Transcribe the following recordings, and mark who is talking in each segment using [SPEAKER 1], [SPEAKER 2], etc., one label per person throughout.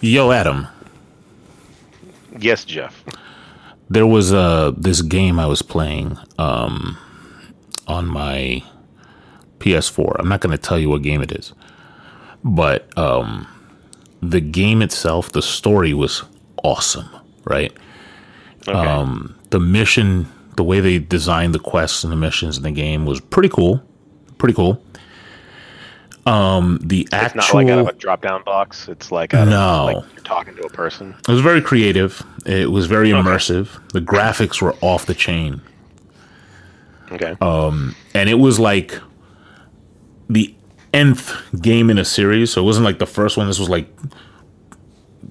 [SPEAKER 1] Yo, Adam.
[SPEAKER 2] Yes, Jeff.
[SPEAKER 1] There was uh this game I was playing um on my PS4. I'm not going to tell you what game it is, but um the game itself, the story was awesome, right?
[SPEAKER 2] Okay.
[SPEAKER 1] Um the mission, the way they designed the quests and the missions in the game was pretty cool. Pretty cool. Um the
[SPEAKER 2] it's
[SPEAKER 1] actual
[SPEAKER 2] not like out of a drop down box. It's like out
[SPEAKER 1] No.
[SPEAKER 2] of, like you're talking to a person.
[SPEAKER 1] It was very creative. It was very immersive. The graphics were off the chain.
[SPEAKER 2] Okay.
[SPEAKER 1] Um, and it was like the nth game in a series. So it wasn't like the first one. This was like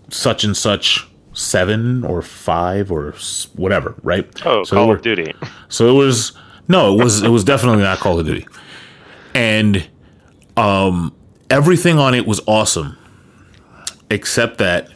[SPEAKER 1] such and such seven or five or whatever, right?
[SPEAKER 2] oh,
[SPEAKER 1] so
[SPEAKER 2] Call
[SPEAKER 1] there
[SPEAKER 2] of Duty.
[SPEAKER 1] So it was no, it was it was definitely not Call of Duty. And um everything on it was awesome. Except that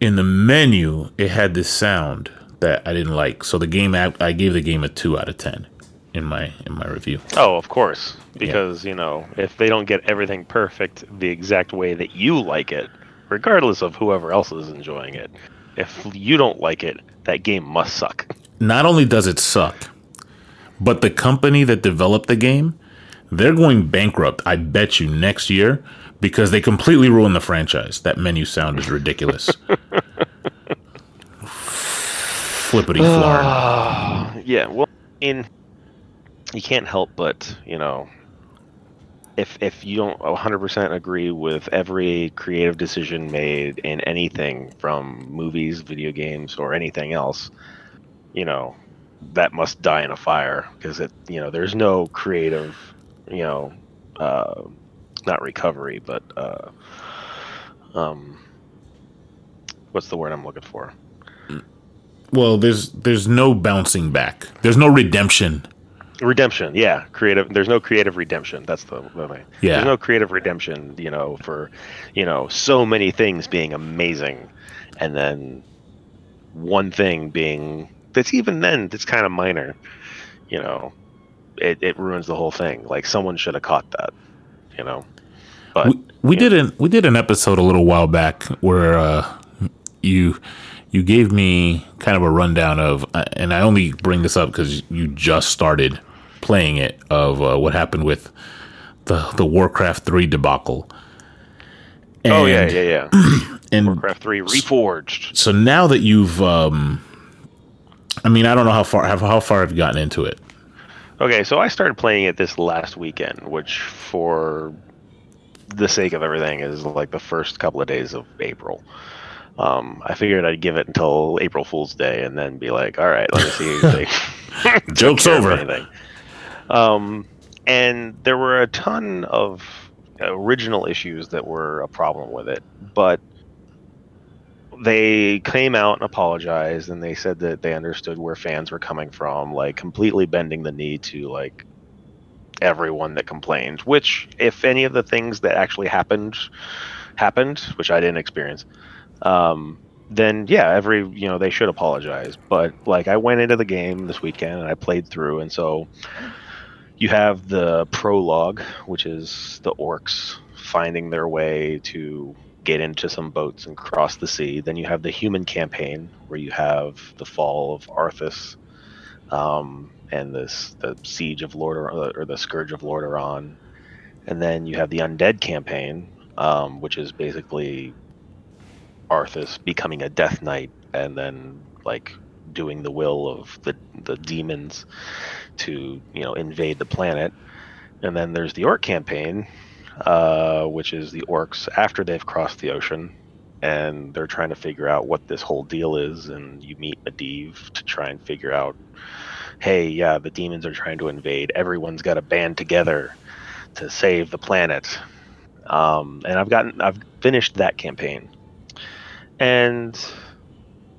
[SPEAKER 1] in the menu it had this sound that I didn't like. So the game I I gave the game a 2 out of 10 in my in my review.
[SPEAKER 2] Oh, of course. Because, you know, if they don't get everything perfect the exact way that you like it, regardless of whoever else is enjoying it, if you don't like it, that game must suck.
[SPEAKER 1] Not only does it suck, but the company that developed the game, they're going bankrupt, I bet you, next year because they completely ruined the franchise. That menu sound is ridiculous. Flippity ah, flarn.
[SPEAKER 2] Yeah, well, in you can't help but, you know, if if you don't 100% agree with every creative decision made in anything from movies, video games, or anything else, you know, that must die in a fire because it, you know, there's no creative, you know, uh, not recovery, but uh, um, what's the word I'm looking for?
[SPEAKER 1] Well, there's there's no bouncing back. There's no redemption.
[SPEAKER 2] Redemption, yeah, creative. There's no creative redemption. That's the, the thing.
[SPEAKER 1] Yeah.
[SPEAKER 2] There's no creative redemption, you know, for you know so many things being amazing, and then one thing being that's even then that's kind of minor, you know, it, it ruins the whole thing. Like someone should have caught that, you know. But
[SPEAKER 1] We, we did an we did an episode a little while back where uh, you you gave me kind of a rundown of, uh, and I only bring this up because you just started playing it of uh, what happened with the the Warcraft three debacle.
[SPEAKER 2] oh yeah, yeah, yeah.
[SPEAKER 1] And
[SPEAKER 2] Warcraft three reforged.
[SPEAKER 1] so now that you've, um, I mean, I don't know how far how, how far have you gotten into it.
[SPEAKER 2] Okay, so I started playing it this last weekend, which for the sake of everything is like the first couple of days of April. Um, I figured I'd give it until April Fool's Day and then be like, all right, let me see
[SPEAKER 1] Joke's over.
[SPEAKER 2] anything. Um, and there were a ton of original issues that were a problem with it, but they came out and apologized and they said that they understood where fans were coming from, like completely bending the knee to like everyone that complained. Which, if any of the things that actually happened happened, which I didn't experience, um, then yeah, every you know they should apologize. But like I went into the game this weekend and I played through, and so you have the prologue, which is the orcs finding their way to get into some boats and cross the sea. Then you have the human campaign, where you have the fall of Arthas, um, and this the siege of Lord or the scourge of Lordaeron, and then you have the undead campaign, um, which is basically Arthas becoming a Death Knight and then like doing the will of the the demons to you know invade the planet. And then there's the Orc campaign, uh, which is the orcs after they've crossed the ocean and they're trying to figure out what this whole deal is. And you meet Medivh to try and figure out, hey, yeah, the demons are trying to invade. Everyone's got to band together to save the planet. Um, and I've gotten, I've finished that campaign, and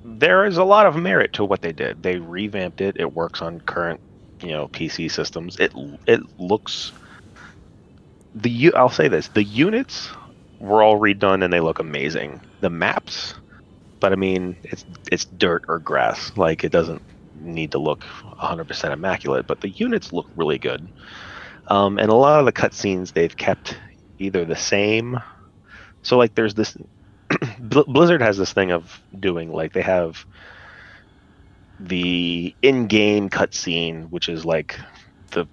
[SPEAKER 2] there is a lot of merit to what they did. They revamped it. It works on current, you know, PC systems. It it looks the I'll say this: the units were all redone and they look amazing. The maps, but I mean, it's it's dirt or grass. Like it doesn't need to look 100% immaculate, but the units look really good. Um, and a lot of the cutscenes they've kept either the same. So like there's this Blizzard has this thing of doing like they have the in-game cutscene, which is like the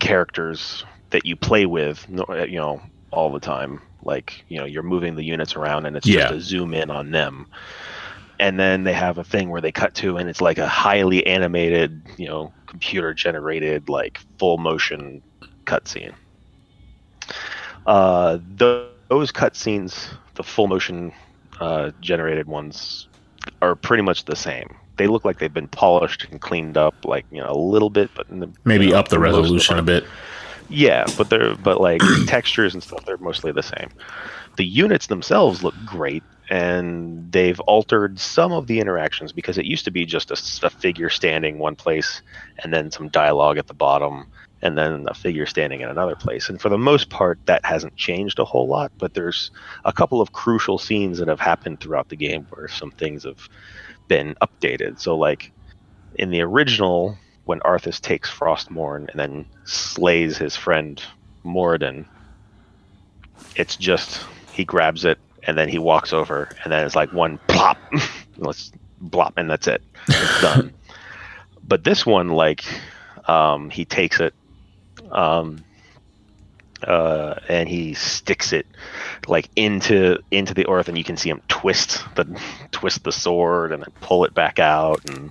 [SPEAKER 2] characters that you play with, you know, all the time. Like you know, you're moving the units around, and it's
[SPEAKER 1] Yeah.
[SPEAKER 2] just a zoom in on them. And then they have a thing where they cut to, and it's like a highly animated, you know, computer generated, like full motion cutscene. Uh, tho- those cutscenes, the full motion uh, generated ones, are pretty much the same. They look like they've been polished and cleaned up, like you know, a little bit, but in the,
[SPEAKER 1] Maybe
[SPEAKER 2] you know,
[SPEAKER 1] up the resolution a bit.
[SPEAKER 2] Yeah, but they're but like textures and stuff, they're mostly the same. The units themselves look great, and they've altered some of the interactions because it used to be just a figure standing one place, and then some dialogue at the bottom, and then a figure standing in another place. And for the most part, that hasn't changed a whole lot. But there's a couple of crucial scenes that have happened throughout the game where some things have been updated. So like in the original when Arthas takes Frostmourne and then slays his friend Muradin, it's just he grabs it and then he walks over and then it's like one plop, let's blop, and that's it. It's done. but this one, like, um, he takes it, um, uh, and he sticks it like into into the earth, and you can see him twist the twist the sword and then pull it back out, and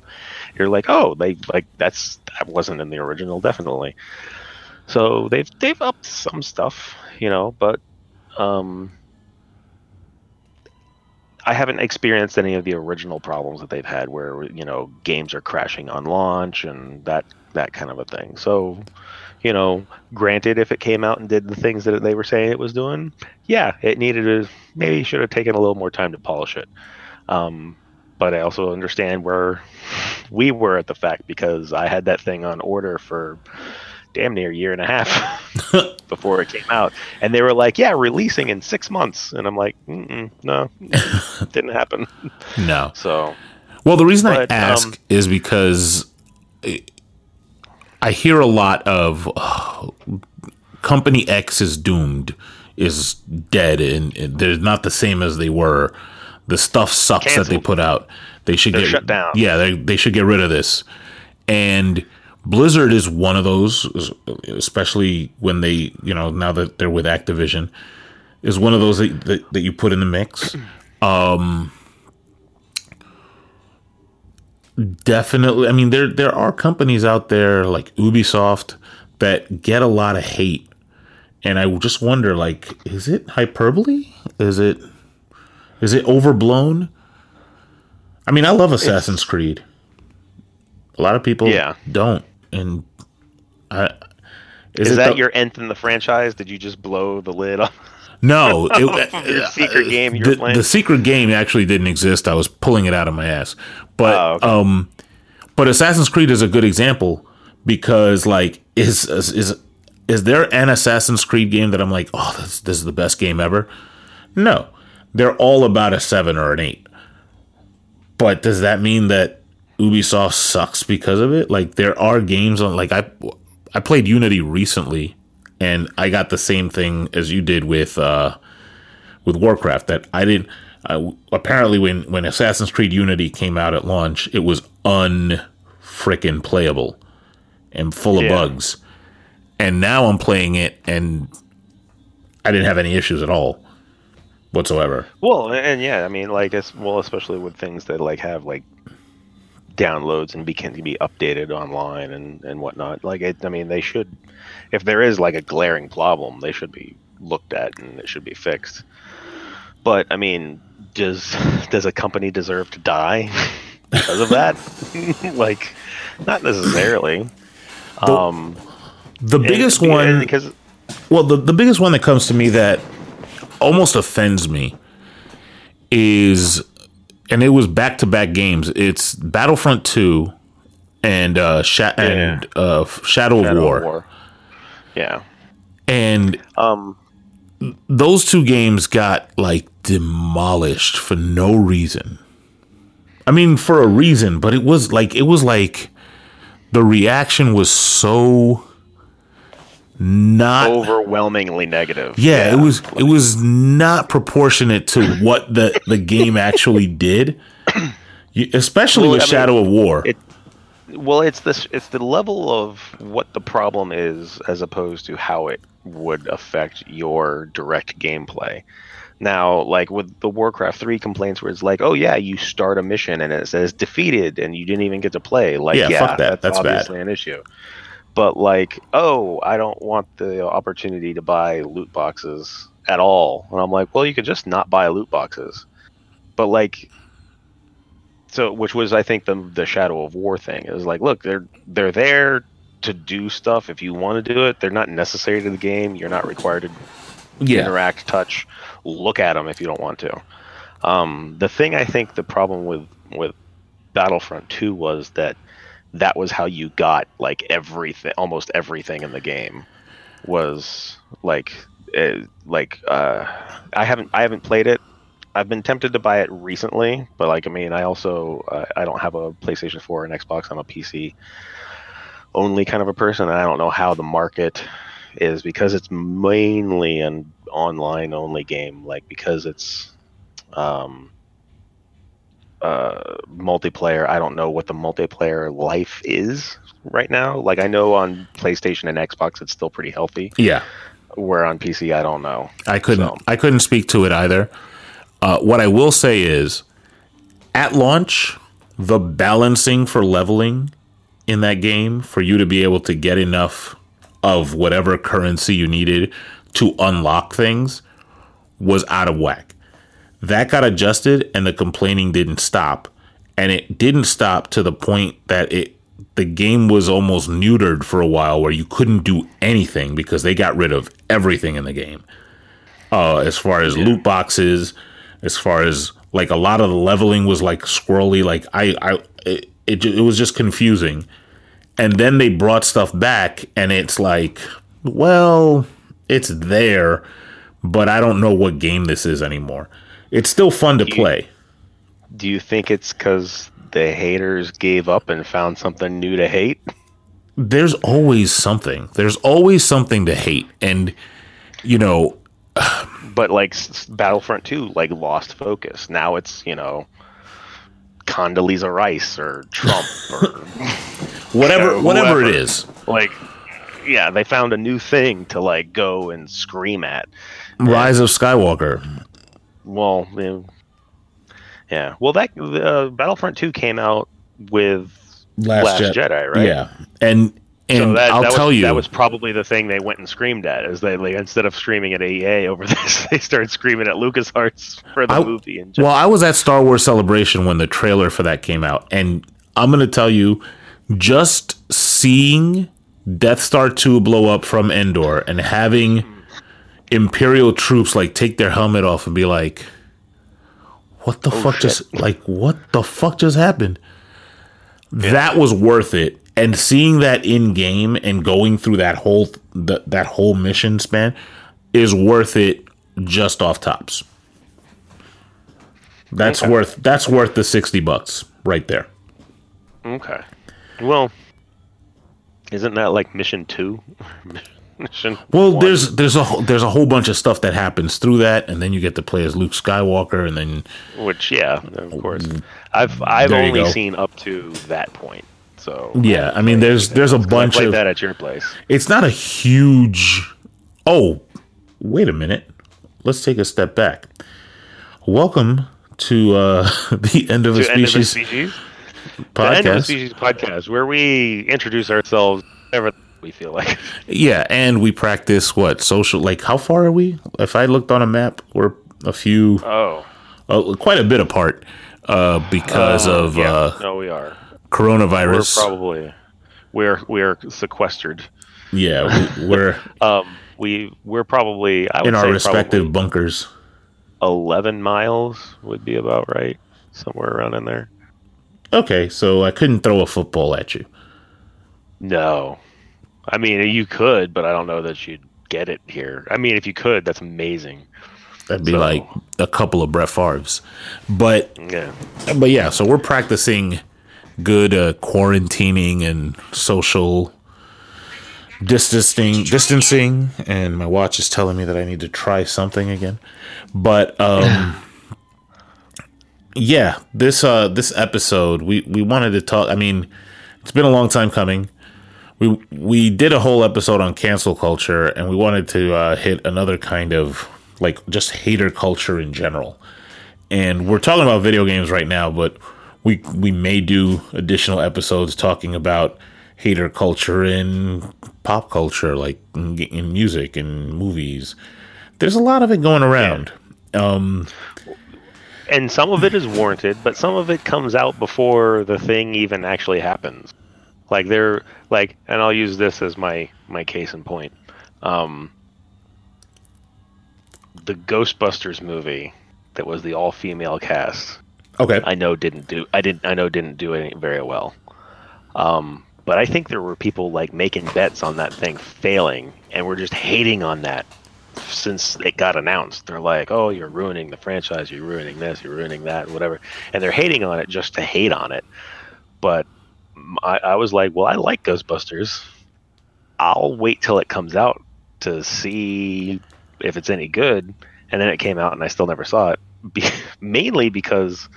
[SPEAKER 2] you're like, oh, they like that's that wasn't in the original, definitely. So they've they've upped some stuff, you know, but um, I haven't experienced any of the original problems that they've had, where you know games are crashing on launch and that that kind of a thing. So, you know, granted, if it came out and did the things that they were saying it was doing, yeah, it needed to maybe should have taken a little more time to polish it. Um, but I also understand where we were at the fact because I had that thing on order for damn near a year and a half before it came out, and they were like, "Yeah, releasing in six months," and I'm like, Mm-mm, "No, didn't happen."
[SPEAKER 1] No.
[SPEAKER 2] So
[SPEAKER 1] Well, the reason
[SPEAKER 2] But,
[SPEAKER 1] I ask
[SPEAKER 2] um,
[SPEAKER 1] is because I- hear a lot of "Oh, company X is doomed, is dead, and, and they're not the same as they were. The stuff sucks that they put out. They should
[SPEAKER 2] They're
[SPEAKER 1] get
[SPEAKER 2] shut down.
[SPEAKER 1] Yeah, they they should get rid of this. And Blizzard is one of those, especially when they, you know, now that they're with Activision, is one of those that, that, that you put in the mix. Um, definitely i mean there there are companies out there like ubisoft that get a lot of hate and i just wonder like is it hyperbole is it is it overblown i mean i love assassin's creed a lot of people
[SPEAKER 2] Yeah.
[SPEAKER 1] don't and i
[SPEAKER 2] is,
[SPEAKER 1] it
[SPEAKER 2] that
[SPEAKER 1] the-
[SPEAKER 2] your nth in the franchise? Did you just blow the lid off?
[SPEAKER 1] No, it,
[SPEAKER 2] Your secret game you were
[SPEAKER 1] the, the secret game actually didn't exist. I was pulling it out of my ass. But
[SPEAKER 2] Oh, okay.
[SPEAKER 1] um, but Assassin's Creed is a good example because like is is is, is there an Assassin's Creed game that I'm like, oh, this, this is the best game ever? No, they're all about a seven or an eight. But does that mean that Ubisoft sucks because of it? Like there are games on like I I played Unity recently and I got the same thing as you did with uh with Warcraft that I didn't uh, apparently when when Assassin's Creed Unity came out at launch it was unfrickin' playable and full of
[SPEAKER 2] Yeah.
[SPEAKER 1] bugs. And now I'm playing it and I didn't have any issues at all whatsoever.
[SPEAKER 2] Well, and yeah, I mean, like, it's, well, especially with things that like have like downloads and be can be updated online and and whatnot. Like, it, I mean, they should, if there is like a glaring problem, they should be looked at and it should be fixed. But I mean, does does a company deserve to die because of that? like, not necessarily. Um,
[SPEAKER 1] The biggest one
[SPEAKER 2] because
[SPEAKER 1] Well, the, the biggest one that comes to me that almost offends me is, and it was back to back games. It's Battlefront Two and uh, Sha- and uh, Shadow, of
[SPEAKER 2] Shadow
[SPEAKER 1] War.
[SPEAKER 2] of War. Yeah.
[SPEAKER 1] and
[SPEAKER 2] Um.
[SPEAKER 1] those two games got like demolished for no reason. I mean, for a reason, but it was like it was like the reaction was so not
[SPEAKER 2] overwhelmingly negative.
[SPEAKER 1] yeah, it was it was not proportionate to what the the game actually did. Especially
[SPEAKER 2] Well,
[SPEAKER 1] with
[SPEAKER 2] I mean,
[SPEAKER 1] Shadow of War.
[SPEAKER 2] it- Well, it's this. It's the level of what the problem is, as opposed to how it would affect your direct gameplay. Now, like with the Warcraft three complaints, where it's like, oh yeah, you start a mission and it says defeated, and you didn't even get to play. Like,
[SPEAKER 1] Yeah,
[SPEAKER 2] yeah,
[SPEAKER 1] that. That's bad.
[SPEAKER 2] obviously an issue. But like, oh, I don't want the opportunity to buy loot boxes at all, and I'm like, well, you could just not buy loot boxes. But like, so which was I think the the Shadow of War thing. It was like, look, they're they're there to do stuff if you want to do it. They're not necessary to the game. You're not required to
[SPEAKER 1] yeah,
[SPEAKER 2] interact, touch, look at them if you don't want to. Um, the thing I think the problem with with Battlefront 2 was that that was how you got like everything, almost everything in the game was like uh, like uh, I haven't I haven't played it. I've been tempted to buy it recently, but like I mean, I also uh, I don't have a PlayStation 4 and Xbox. I'm a PC only kind of a person, and I don't know how the market is because it's mainly an online only game. Like because it's um, uh, multiplayer. I don't know what the multiplayer life is right now. Like I know on PlayStation and Xbox, it's still pretty healthy.
[SPEAKER 1] yeah.
[SPEAKER 2] Where on PC, I don't know.
[SPEAKER 1] I couldn't
[SPEAKER 2] So-
[SPEAKER 1] I couldn't speak to it either. Uh, what I will say is, at launch, the balancing for leveling in that game for you to be able to get enough of whatever currency you needed to unlock things was out of whack. That got adjusted, and the complaining didn't stop. And it didn't stop to the point that it the game was almost neutered for a while, where you couldn't do anything because they got rid of everything in the game uh, as far as loot boxes, as far as like a lot of the leveling was like squirrely. Like I, I, it, it, it was just confusing. And then they brought stuff back, and it's like, well, it's there, but I don't know what game this is anymore. It's still fun to play.
[SPEAKER 2] Do you think it's because the haters gave up and found something new to hate?
[SPEAKER 1] There's always something. There's always something to hate, and you know,
[SPEAKER 2] But like Battlefront 2, like lost focus. Now it's you know Condoleezza Rice or Trump or
[SPEAKER 1] whatever,
[SPEAKER 2] Yeah,
[SPEAKER 1] whatever it is.
[SPEAKER 2] like yeah, they found a new thing to like go and scream at.
[SPEAKER 1] Rise of Skywalker.
[SPEAKER 2] Well, yeah. Well, that uh, Battlefront 2 came out with Last,
[SPEAKER 1] Jet-
[SPEAKER 2] Jedi, right?
[SPEAKER 1] Yeah, and and
[SPEAKER 2] So that,
[SPEAKER 1] I'll
[SPEAKER 2] that
[SPEAKER 1] tell
[SPEAKER 2] was,
[SPEAKER 1] you,
[SPEAKER 2] that was probably the thing they went and screamed at. Is they like, instead of screaming at EA over this, they started screaming at LucasArts for the
[SPEAKER 1] I-
[SPEAKER 2] movie. And
[SPEAKER 1] Well, I was at Star Wars Celebration when the trailer for that came out, and I'm going to tell you, just seeing Death Star 2 blow up from Endor and having Imperial troops like take their helmet off and be like, "What the oh, fuck
[SPEAKER 2] shit.
[SPEAKER 1] just like what the fuck just happened?" That was worth it. And seeing that in game and going through that whole th- that whole mission span is worth it just off tops. That's
[SPEAKER 2] Okay.
[SPEAKER 1] worth that's worth the 60 bucks right there.
[SPEAKER 2] okay. Well, isn't that like Mission Two?
[SPEAKER 1] Well,
[SPEAKER 2] one?
[SPEAKER 1] there's there's a whole- there's a whole bunch of stuff that happens through that and then you get to play as Luke Skywalker and then
[SPEAKER 2] which yeah, of course. I've I've only seen up to that point. So
[SPEAKER 1] yeah, I mean there's there's a bunch of
[SPEAKER 2] that at your place.
[SPEAKER 1] it's not a huge Oh, wait a minute. Let's take a step back. Welcome to uh the end of a
[SPEAKER 2] To End of a
[SPEAKER 1] species
[SPEAKER 2] Species. The End of a
[SPEAKER 1] podcast.
[SPEAKER 2] Species podcast, where we introduce ourselves whenever we feel like.
[SPEAKER 1] Yeah, and we practice what social. Like, how far are we? If I looked on a map, we're a few,
[SPEAKER 2] Oh,
[SPEAKER 1] uh, quite a bit apart, uh, because of
[SPEAKER 2] yeah.
[SPEAKER 1] uh,
[SPEAKER 2] no, we are. We're
[SPEAKER 1] coronavirus.
[SPEAKER 2] probably we're we're sequestered.
[SPEAKER 1] yeah, we, we're
[SPEAKER 2] Um, we we're probably I would
[SPEAKER 1] in our respective bunkers.
[SPEAKER 2] eleven miles would be about right, somewhere around in there.
[SPEAKER 1] Okay, so I couldn't throw a football at you.
[SPEAKER 2] No, I mean you could, but I don't know that you'd get it here. I mean, if you could, that's amazing.
[SPEAKER 1] That'd be
[SPEAKER 2] So-
[SPEAKER 1] like a couple of Brett Favre's. But
[SPEAKER 2] Yeah,
[SPEAKER 1] but yeah, so we're practicing good uh, quarantining and social distancing, distancing, and my watch is telling me that I need to try something again. But um, yeah, this uh, this episode we we wanted to talk. I mean, it's been a long time coming. We we did a whole episode on cancel culture, and we wanted to uh, hit another kind of like just hater culture in general. And we're talking about video games right now, but we we may do additional episodes talking about hater culture in pop culture, like in, in music and movies. There's a lot of it going around. Um,
[SPEAKER 2] and some of it is warranted, but some of it comes out before the thing even actually happens. Like they're like, and I'll use this as my my case in point. Um, the Ghostbusters movie that was the all female cast.
[SPEAKER 1] Okay.
[SPEAKER 2] I know didn't do I didn't I know didn't do it very well. Um, but I think there were people like making bets on that thing failing, and we're just hating on that since it got announced. They're like, "Oh, you're ruining the franchise. You're ruining this. You're ruining that. Whatever," and they're hating on it just to hate on it. But I, I was like, "Well, I like Ghostbusters. I'll wait till it comes out to see if it's any good." And then it came out, and I still never saw it. Be- mainly because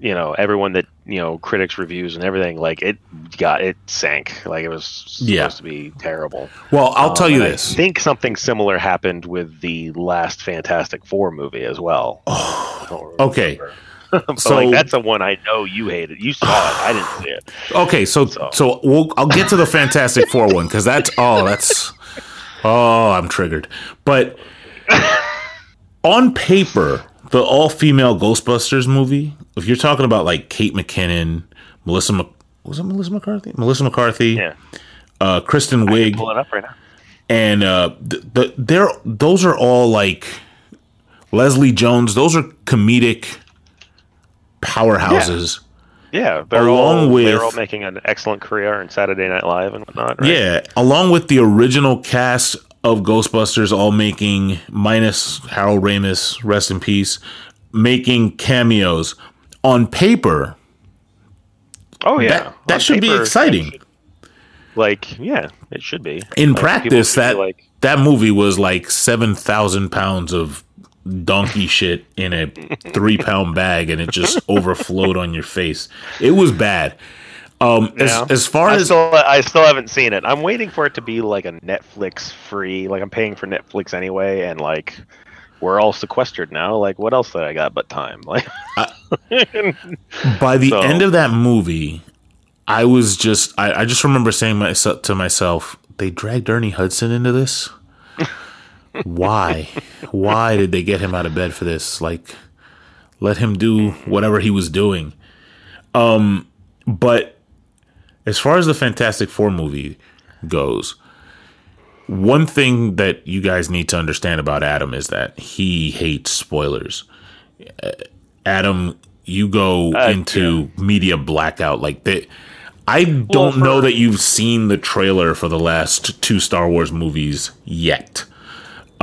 [SPEAKER 2] you know everyone that you know critics reviews and everything like it got it sank like it was supposed
[SPEAKER 1] Yeah.
[SPEAKER 2] to be terrible
[SPEAKER 1] Well, I'll
[SPEAKER 2] Um,
[SPEAKER 1] tell you this.
[SPEAKER 2] i think something similar happened with the last fantastic four movie as well I don't remember.
[SPEAKER 1] So-
[SPEAKER 2] like that's the one i know you hated you saw it i didn't see it
[SPEAKER 1] Okay, so
[SPEAKER 2] So-
[SPEAKER 1] so we'll I'll get to the Fantastic Four one because that's oh that's oh I'm triggered. But on paper, the all female Ghostbusters movie, if you're talking about like Kate McKinnon, Melissa Mc, was it Melissa McCarthy? Melissa McCarthy,
[SPEAKER 2] yeah
[SPEAKER 1] uh, Kristen Wiig,
[SPEAKER 2] pull it up right now
[SPEAKER 1] and uh, the, the they're those are all like Leslie Jones. Those are comedic powerhouses.
[SPEAKER 2] yeah they're
[SPEAKER 1] Along
[SPEAKER 2] all
[SPEAKER 1] with-
[SPEAKER 2] they're all making an excellent career in saturday night live and whatnot right?
[SPEAKER 1] Yeah, along with the original cast of Ghostbusters, all making minus Harold Ramis, rest in peace, making cameos on paper.
[SPEAKER 2] oh yeah
[SPEAKER 1] That that should be
[SPEAKER 2] paper,
[SPEAKER 1] exciting.
[SPEAKER 2] like yeah it should be
[SPEAKER 1] In
[SPEAKER 2] Like,
[SPEAKER 1] practice, that
[SPEAKER 2] like
[SPEAKER 1] that movie was like seven thousand pounds of donkey shit in a three pound bag, and it just overflowed on your face. It was bad. Um,
[SPEAKER 2] Yeah.
[SPEAKER 1] as as far
[SPEAKER 2] I
[SPEAKER 1] as
[SPEAKER 2] still, I still haven't seen it. I'm waiting for it to be like a Netflix free. Like I'm paying for Netflix anyway, and like we're all sequestered now. Like what else did I got but time? Like
[SPEAKER 1] by the
[SPEAKER 2] So-
[SPEAKER 1] end of that movie, I was just I, I just remember saying myself to myself, they dragged Ernie Hudson into this. Why? Why did they get him out of bed for this? Like, let him do whatever he was doing. Um, but as far as the Fantastic Four movie goes, one thing that you guys need to understand about Adam is that he hates spoilers. Uh, Adam, you go
[SPEAKER 2] Uh,
[SPEAKER 1] into media blackout like that. I don't
[SPEAKER 2] for-
[SPEAKER 1] know that you've seen the trailer for the last two Star Wars movies yet.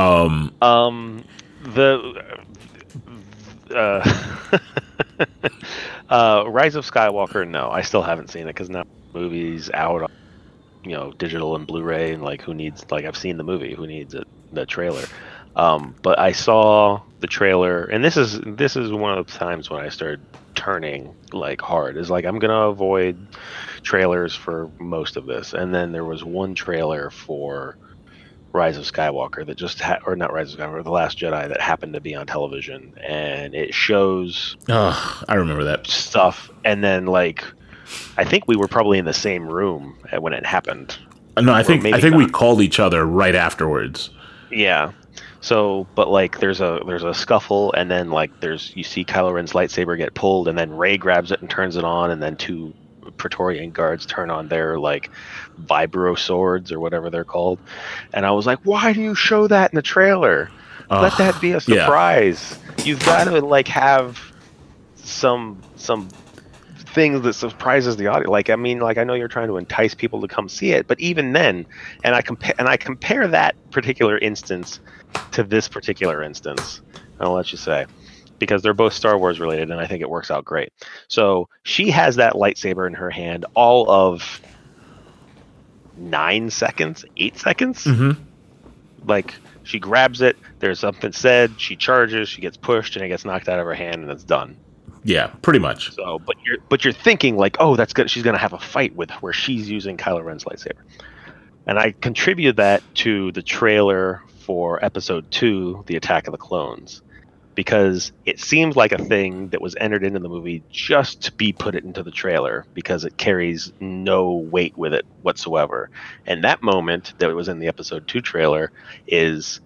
[SPEAKER 2] Um um, the uh, uh Rise of Skywalker. No, I still haven't seen it because now movie's out. on, You know, digital and Blu-ray, and like who needs? Like I've seen the movie. Who needs it? The trailer. Um, but I saw the trailer, and this is this is one of the times when I started turning like hard. Is like I'm gonna avoid trailers for most of this, and then there was one trailer for Rise of Skywalker that just ha- or not Rise of Skywalker, The Last Jedi that happened to be on television, and it shows
[SPEAKER 1] Ugh, I remember that.
[SPEAKER 2] stuff, and then like I think we were probably in the same room when it happened.
[SPEAKER 1] Uh, no, I think I think we called each other right afterwards.
[SPEAKER 2] Yeah. So, but like, there's a there's a scuffle, and then like there's you see Kylo Ren's lightsaber get pulled, and then Rey grabs it and turns it on, and then two Praetorian guards turn on their like vibro swords or whatever they're called, and I was like, why do you show that in the trailer? Let that be a
[SPEAKER 1] yeah.
[SPEAKER 2] surprise. You've got to like have some some things that surprises the audience. Like I mean, like I know you're trying to entice people to come see it, but even then, and I compare and I compare that particular instance to this particular instance. I'll let you say because they're both Star Wars related, and I think it works out great. So she has that lightsaber in her hand all of nine seconds, eight seconds.
[SPEAKER 1] Mm-hmm.
[SPEAKER 2] Like she grabs it, there's something said, she charges, she gets pushed, and it gets knocked out of her hand, and it's done.
[SPEAKER 1] Yeah, pretty much.
[SPEAKER 2] So, but you're but you're thinking like, oh, that's good. She's gonna have a fight with where she's using Kylo Ren's lightsaber, and I contribute that to the trailer for Episode Two, The Attack of the Clones, because it seems like a thing that was entered into the movie just to be put it into the trailer because it carries no weight with it whatsoever. And that moment that was in the Episode Two trailer is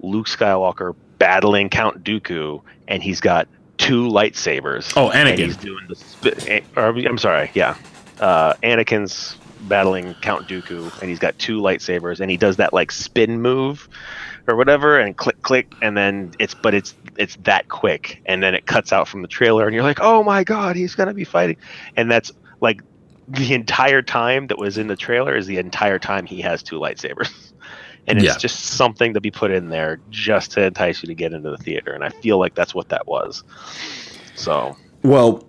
[SPEAKER 2] Luke Skywalker battling Count Dooku, and he's got two lightsabers.
[SPEAKER 1] Oh,
[SPEAKER 2] And
[SPEAKER 1] Anakin.
[SPEAKER 2] he's doing the. Sp- or, I'm sorry, yeah. Uh, Anakin's battling Count Dooku, and he's got two lightsabers, and he does that like spin move or whatever, and click, click, and then it's but it's it's that quick, and then it cuts out from the trailer, and you're like, oh my god, he's gonna be fighting, and that's like the entire time that was in the trailer is the entire time he has two lightsabers. And it's
[SPEAKER 1] Yeah.
[SPEAKER 2] just something to be put in there just to entice you to get into the theater. And I feel like that's what that was. So
[SPEAKER 1] Well,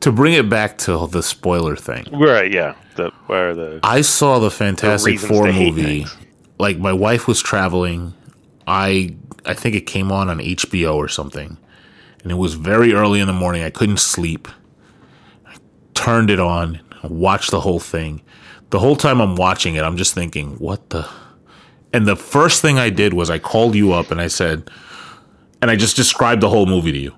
[SPEAKER 1] to bring it back to the spoiler thing,
[SPEAKER 2] Right, yeah. The where the
[SPEAKER 1] I saw the Fantastic
[SPEAKER 2] reasons
[SPEAKER 1] Four movie. Like my wife was traveling. I I think it came on on HBO or something, and it was very early in the morning. I couldn't sleep. I turned it on, watched the whole thing. The whole time I'm watching it, I'm just thinking, what the. And the first thing I did was I called you up and I said, and I just described the whole movie to you.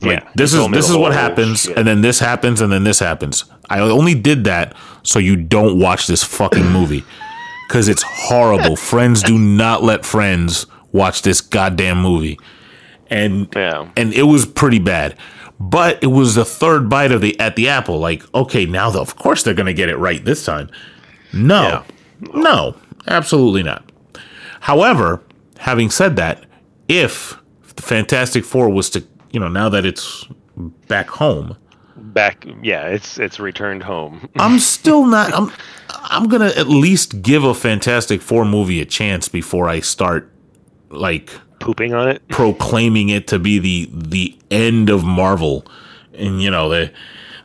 [SPEAKER 1] Like,
[SPEAKER 2] Yeah,
[SPEAKER 1] this is this is what happens,
[SPEAKER 2] shit.
[SPEAKER 1] and then this happens, and then this happens. I only did that so you don't watch this fucking movie because it's horrible. friends do not let friends watch this goddamn movie, and
[SPEAKER 2] Yeah.
[SPEAKER 1] and it was pretty bad. But it was the third bite of the at the apple. Like, okay, now the, of course they're gonna get it right this time. No,
[SPEAKER 2] Yeah.
[SPEAKER 1] no, absolutely not. However, having said that, if the Fantastic Four was to, you know, now that it's back home,
[SPEAKER 2] back yeah, it's it's returned home.
[SPEAKER 1] I'm still not. I'm. I'm gonna at least give a Fantastic Four movie a chance before I start like
[SPEAKER 2] Pooping on it.
[SPEAKER 1] proclaiming it to be the the end of Marvel, and you know they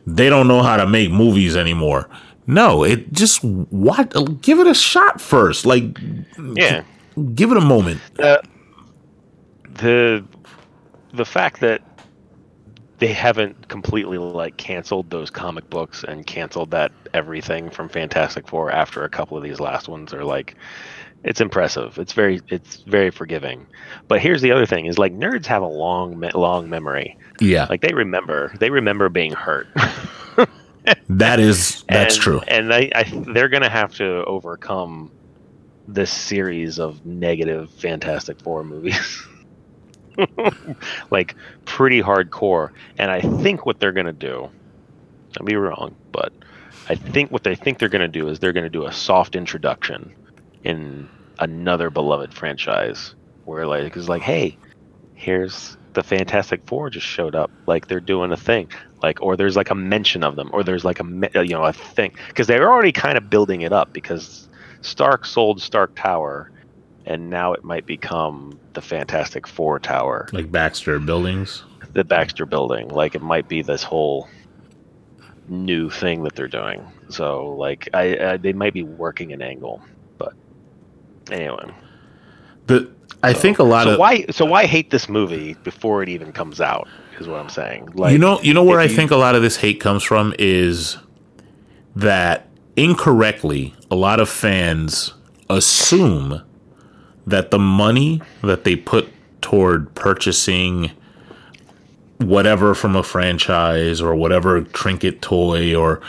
[SPEAKER 1] they don't know how to make movies anymore. No, it just what give it a shot first. Like,
[SPEAKER 2] Yeah.
[SPEAKER 1] give it a moment.
[SPEAKER 2] Uh, the the fact that they haven't completely like canceled those comic books and canceled that everything from Fantastic Four after a couple of these last ones are like it's impressive. It's very it's very forgiving. But here's the other thing is like nerds have a long long memory.
[SPEAKER 1] Yeah,
[SPEAKER 2] Like they remember they remember being hurt.
[SPEAKER 1] that is that's
[SPEAKER 2] and,
[SPEAKER 1] true.
[SPEAKER 2] And I, I they're going to have to overcome this series of negative Fantastic Four movies. like pretty hardcore. And I think what they're to do, I'll be wrong, but I think what they think they're to do is they're to do a soft introduction in another beloved franchise where like it's like, hey, here's the Fantastic Four just showed up. Like they're doing a thing. Like or there's like a mention of them, or there's like a uh, you know a thing because they're already kind of building it up because Stark sold Stark Tower, and now it might become the Fantastic Four Tower,
[SPEAKER 1] Like Baxter Buildings.
[SPEAKER 2] the Baxter Building. Like it might be this whole new thing that they're doing. So like I, I they might be working an angle, but anyway.
[SPEAKER 1] The I think a lot
[SPEAKER 2] so
[SPEAKER 1] of
[SPEAKER 2] why so why hate this movie before it even comes out is what I'm saying. Like
[SPEAKER 1] you know you know where I
[SPEAKER 2] you-
[SPEAKER 1] think a lot of this hate comes from is that incorrectly a lot of fans assume that the money that they put toward purchasing whatever from a franchise or whatever trinket toy or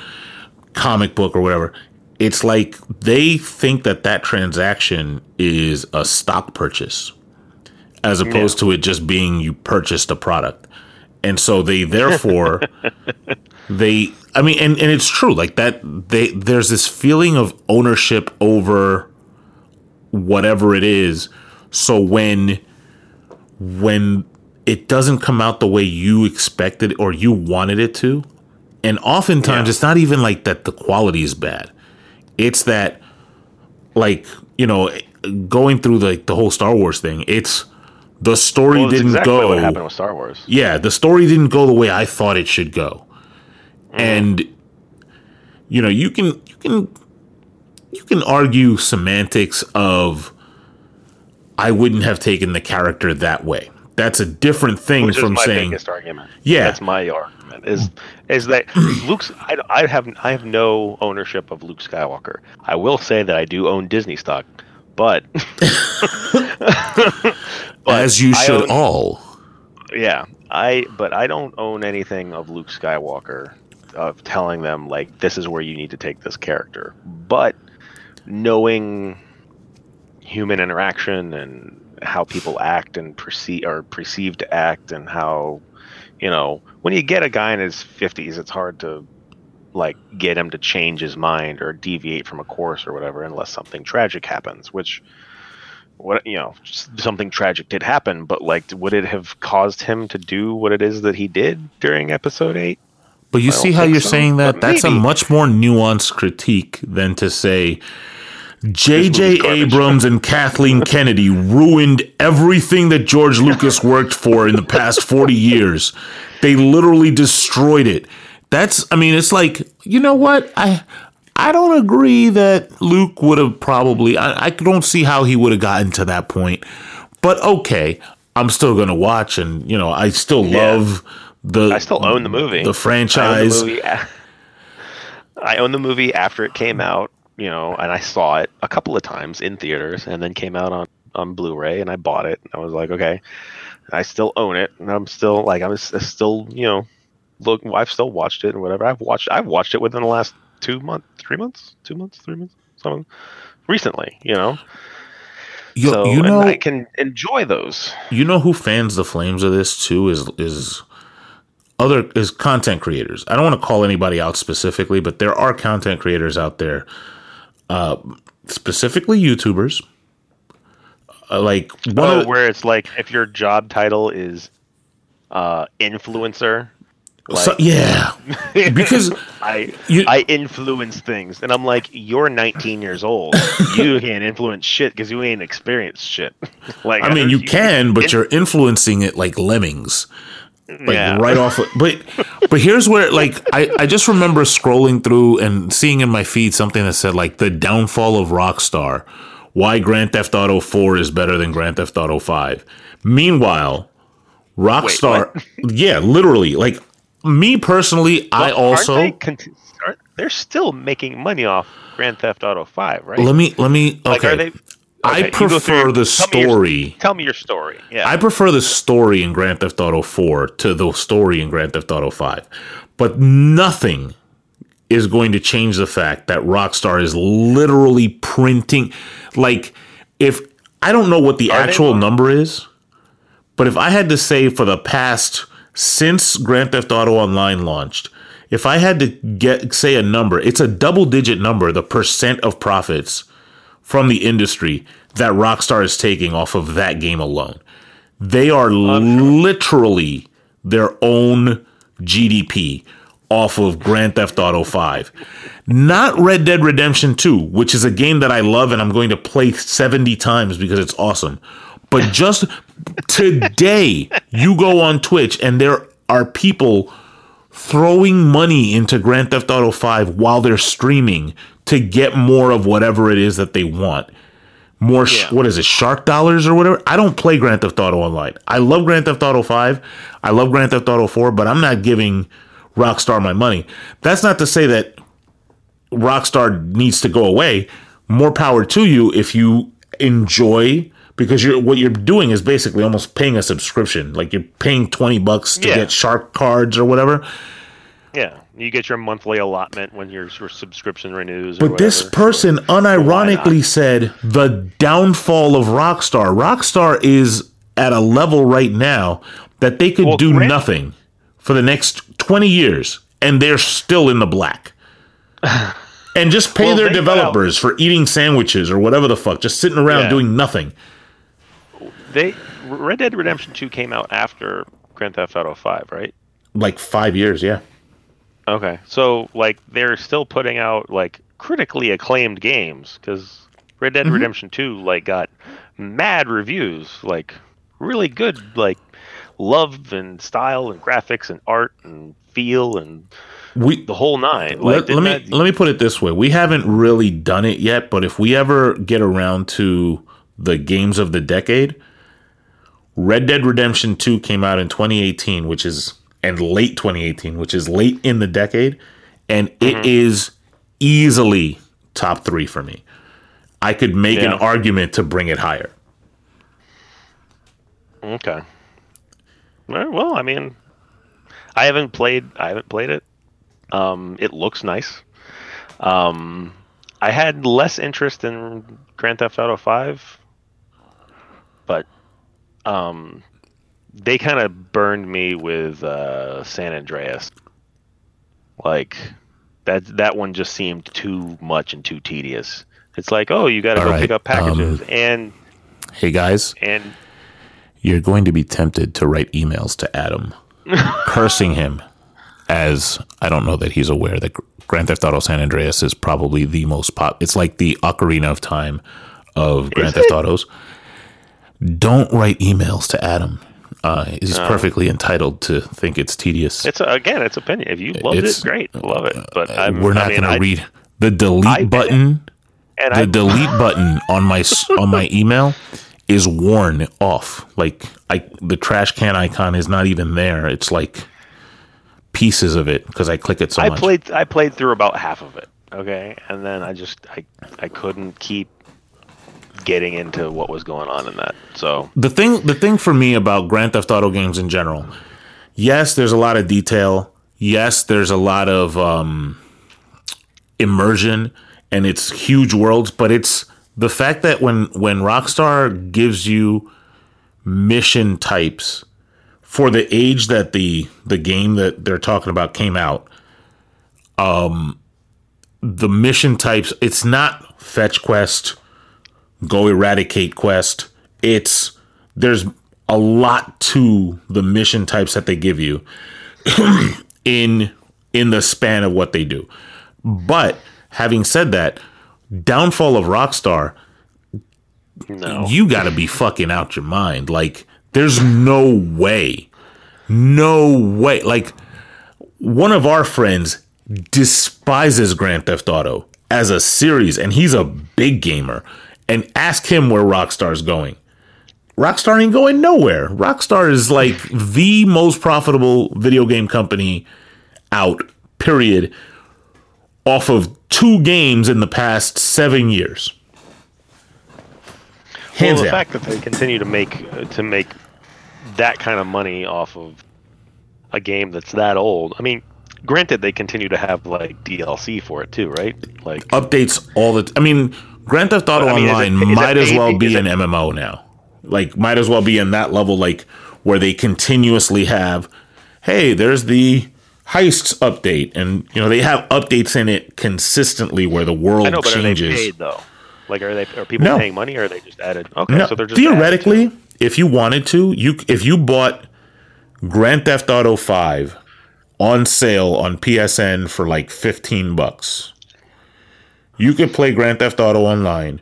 [SPEAKER 1] comic book or whatever it's like they think that that transaction is a stock purchase as opposed to it just being you purchased a product. And so they therefore they i mean and, and it's true like that they there's this feeling of ownership over whatever it is so when when it doesn't come out the way you expected or you wanted it to and oftentimes
[SPEAKER 2] Yeah.
[SPEAKER 1] it's not even like that the quality is bad it's that like you know going through the the whole star wars thing it's the story
[SPEAKER 2] well,
[SPEAKER 1] didn't
[SPEAKER 2] exactly
[SPEAKER 1] go
[SPEAKER 2] what happened with Star Wars.
[SPEAKER 1] yeah, the story didn't go the way I thought it should go. Mm. And you know, you can you can you can argue semantics of I wouldn't have taken the character that way. That's a different thing
[SPEAKER 2] Which
[SPEAKER 1] from
[SPEAKER 2] is my
[SPEAKER 1] saying
[SPEAKER 2] biggest argument.
[SPEAKER 1] Yeah.
[SPEAKER 2] that's my argument. Is is that Luke's? I, I have I have no ownership of Luke Skywalker. I will say that I do own Disney stock, but, but
[SPEAKER 1] as you should
[SPEAKER 2] own-
[SPEAKER 1] all.
[SPEAKER 2] Yeah, I but I don't own anything of Luke Skywalker of telling them like this is where you need to take this character. But knowing human interaction and how people act and perceive or perceive to act and how you know when you get a guy in his 50s it's hard to like get him to change his mind or deviate from a course or whatever unless something tragic happens which what you know something tragic did happen but like would it have caused him to do what it is that he did during episode 8
[SPEAKER 1] But you
[SPEAKER 2] I
[SPEAKER 1] see how you're
[SPEAKER 2] so,
[SPEAKER 1] saying that?
[SPEAKER 2] but
[SPEAKER 1] That's a much more nuanced critique than to say J.J. Abrams and Kathleen Kennedy ruined everything that George Lucas worked for in the past 40 years. They literally destroyed it. That's I mean, it's like, you know what? I I don't agree that Luke would have probably I, I don't see how he would have gotten to that point. But okay, I'm still gonna watch and you know, I still
[SPEAKER 2] Yeah.
[SPEAKER 1] love the
[SPEAKER 2] I still own the movie.
[SPEAKER 1] the
[SPEAKER 2] I
[SPEAKER 1] franchise.
[SPEAKER 2] own the movie, a- I own the movie after it came out, you know, and I saw it a couple of times in theaters, and then came out on on Blu-ray, and I bought it. I was like, okay, I still own it, and I'm still like, I'm still, you know, look, I've still watched it and whatever. I've watched, I've watched it within the last two months, three months, two months, three months, something recently, you know.
[SPEAKER 1] You,
[SPEAKER 2] so
[SPEAKER 1] you know,
[SPEAKER 2] I can enjoy those.
[SPEAKER 1] you know who fans the flames of this too is is other is content creators. I don't want to call anybody out specifically, but there are content creators out there, uh, specifically YouTubers. Uh, like one
[SPEAKER 2] Oh, where it's like if your job title is uh influencer like
[SPEAKER 1] so, yeah, because
[SPEAKER 2] I
[SPEAKER 1] you-
[SPEAKER 2] I influence things and I'm like you're 19 years old you can't influence shit because you ain't experienced shit like
[SPEAKER 1] I mean you can, but you're influencing it like lemmings. Like
[SPEAKER 2] Yeah.
[SPEAKER 1] right off of, but but here's where like I, I just remember scrolling through and seeing in my feed something that said like the downfall of rockstar why grand theft auto 4 is better than grand theft auto 5 meanwhile rockstar yeah literally like me personally i
[SPEAKER 2] Aren't
[SPEAKER 1] also
[SPEAKER 2] they cont- aren't- they're still making money off Grand Theft Auto 5 right?
[SPEAKER 1] Let me let me
[SPEAKER 2] like
[SPEAKER 1] okay.
[SPEAKER 2] are they
[SPEAKER 1] I
[SPEAKER 2] Okay, through
[SPEAKER 1] prefer the
[SPEAKER 2] tell me your-
[SPEAKER 1] story.
[SPEAKER 2] tell me your story yeah
[SPEAKER 1] I prefer the story in Grand Theft Auto 4 to the story in Grand Theft Auto 5. But nothing is going to change the fact that Rockstar is literally printing like if I don't know what the
[SPEAKER 2] Are
[SPEAKER 1] actual number is, but if I had to say for the past since Grand Theft Auto Online launched, if I had to get say a number, it's a double digit number, the percent of profits from the industry that Rockstar is taking off of that game alone. They are literally their own GDP off of Grand Theft Auto 5. Not Red Dead Redemption 2, which is a game that I love and I'm going to play 70 times because it's awesome. But just today, you go on Twitch and there are people throwing money into Grand Theft Auto 5 while they're streaming to get more of whatever it is that they want. More, sh-
[SPEAKER 2] Yeah.
[SPEAKER 1] what is it, Shark Dollars or whatever? I don't play Grand Theft Auto Online. I love Grand Theft Auto 5. I love Grand Theft Auto 4, but I'm not giving Rockstar my money. That's not to say that Rockstar needs to go away. More power to you if you enjoy because you're what you're doing is basically almost paying a subscription. Like you're paying 20 bucks to
[SPEAKER 2] Yeah.
[SPEAKER 1] get shark cards or whatever.
[SPEAKER 2] yeah you get your monthly allotment when your, your subscription renews or
[SPEAKER 1] But this
[SPEAKER 2] whatever.
[SPEAKER 1] person unironically said the downfall of Rockstar. Rockstar is at a level right now that they could
[SPEAKER 2] Well,
[SPEAKER 1] do
[SPEAKER 2] Grant-
[SPEAKER 1] nothing for the next 20 years and they're still in the black. and just pay
[SPEAKER 2] Well,
[SPEAKER 1] their developers for eating sandwiches or whatever the fuck, just sitting around
[SPEAKER 2] Yeah.
[SPEAKER 1] doing nothing.
[SPEAKER 2] They Red Dead Redemption 2 came out after Grand Theft Auto 5, right?
[SPEAKER 1] Like 5 years, yeah.
[SPEAKER 2] Okay. So like they're still putting out like critically acclaimed games cuz Red Dead mm-hmm. Redemption 2 like got mad reviews, like really good like love and style and graphics and art and feel and
[SPEAKER 1] we
[SPEAKER 2] the whole nine. Like,
[SPEAKER 1] let, let me
[SPEAKER 2] that-
[SPEAKER 1] let me put it this way: we haven't really done it yet, but if we ever get around to the games of the decade, Red Dead Redemption Two came out in 2018, which is and late 2018, which is late in the decade, and it
[SPEAKER 2] Mm-hmm.
[SPEAKER 1] is easily top three for me. I could make
[SPEAKER 2] Yeah.
[SPEAKER 1] an argument to bring it higher.
[SPEAKER 2] Okay. Well, I mean, I haven't played. I haven't played it. Um, it looks nice. Um, I had less interest in Grand Theft Auto Five, but um, they kind of burned me with uh, San Andreas. Like that that one just seemed too much and too tedious. It's like, oh, you got to go
[SPEAKER 1] right,
[SPEAKER 2] pick up packages
[SPEAKER 1] um,
[SPEAKER 2] and
[SPEAKER 1] Hey guys,
[SPEAKER 2] and
[SPEAKER 1] you're going to be tempted to write emails to Adam, cursing him, as I don't know that he's aware that Grand Theft Auto San Andreas is probably the most pop. It's like the Ocarina of Time of Grand Theft Autos. Don't write emails to Adam. Uh, he's perfectly entitled to think it's tedious.
[SPEAKER 2] It's again, it's opinion. If you loved
[SPEAKER 1] It's-
[SPEAKER 2] it, great, love it. But I'm,
[SPEAKER 1] We're not
[SPEAKER 2] I mean,
[SPEAKER 1] going to read the delete
[SPEAKER 2] I-
[SPEAKER 1] button.
[SPEAKER 2] And
[SPEAKER 1] the
[SPEAKER 2] I,
[SPEAKER 1] delete button on my on my email is worn off. Like I the trash can icon is not even there. It's like pieces of it because I click it so
[SPEAKER 2] I
[SPEAKER 1] much.
[SPEAKER 2] played, I played through about half of it. Okay, and then I just, I, I couldn't keep getting into what was going on in that. So
[SPEAKER 1] the thing the thing for me about Grand Theft Auto games in general, yes, there's a lot of detail. Yes, there's a lot of um, immersion and it's huge worlds, but it's the fact that when when Rockstar gives you mission types for the age that the the game that they're talking about came out, um, the mission types it's not fetch quest, go eradicate quest. It's there's a lot to the mission types that they give you in in the span of what they do. But having said that, downfall of Rockstar,
[SPEAKER 2] no,
[SPEAKER 1] you got to be fucking out your mind. Like there's no way. No way. Like one of our friends despises Grand Theft Auto as a series and he's a big gamer and ask him where Rockstar's going. Rockstar ain't going nowhere. Rockstar is like the most profitable video game company out, period, off of two games in the past seven years.
[SPEAKER 2] well, the
[SPEAKER 1] down.
[SPEAKER 2] fact that they continue to make to make that kind of money off of a game that's that old. I mean, granted, they continue to have like DLC for it too, right? Like,
[SPEAKER 1] updates all the. T- I mean, Grand Theft Auto
[SPEAKER 2] But, I mean,
[SPEAKER 1] Online
[SPEAKER 2] it
[SPEAKER 1] might as
[SPEAKER 2] paid-
[SPEAKER 1] well
[SPEAKER 2] is
[SPEAKER 1] be
[SPEAKER 2] it-
[SPEAKER 1] an MMO now. Like, might as well be in that level, like where they continuously have, hey, there's the heists update, and you know they have updates in it consistently where the world
[SPEAKER 2] I know, but are they
[SPEAKER 1] changes.
[SPEAKER 2] paid though? Like, are they are people
[SPEAKER 1] No.
[SPEAKER 2] paying money, or are they just added? Okay,
[SPEAKER 1] No,
[SPEAKER 2] so they're just added
[SPEAKER 1] theoretically, if you wanted to, you if you bought Grand Theft Auto Five on sale on PSN for like fifteen bucks, you could play Grand Theft Auto Online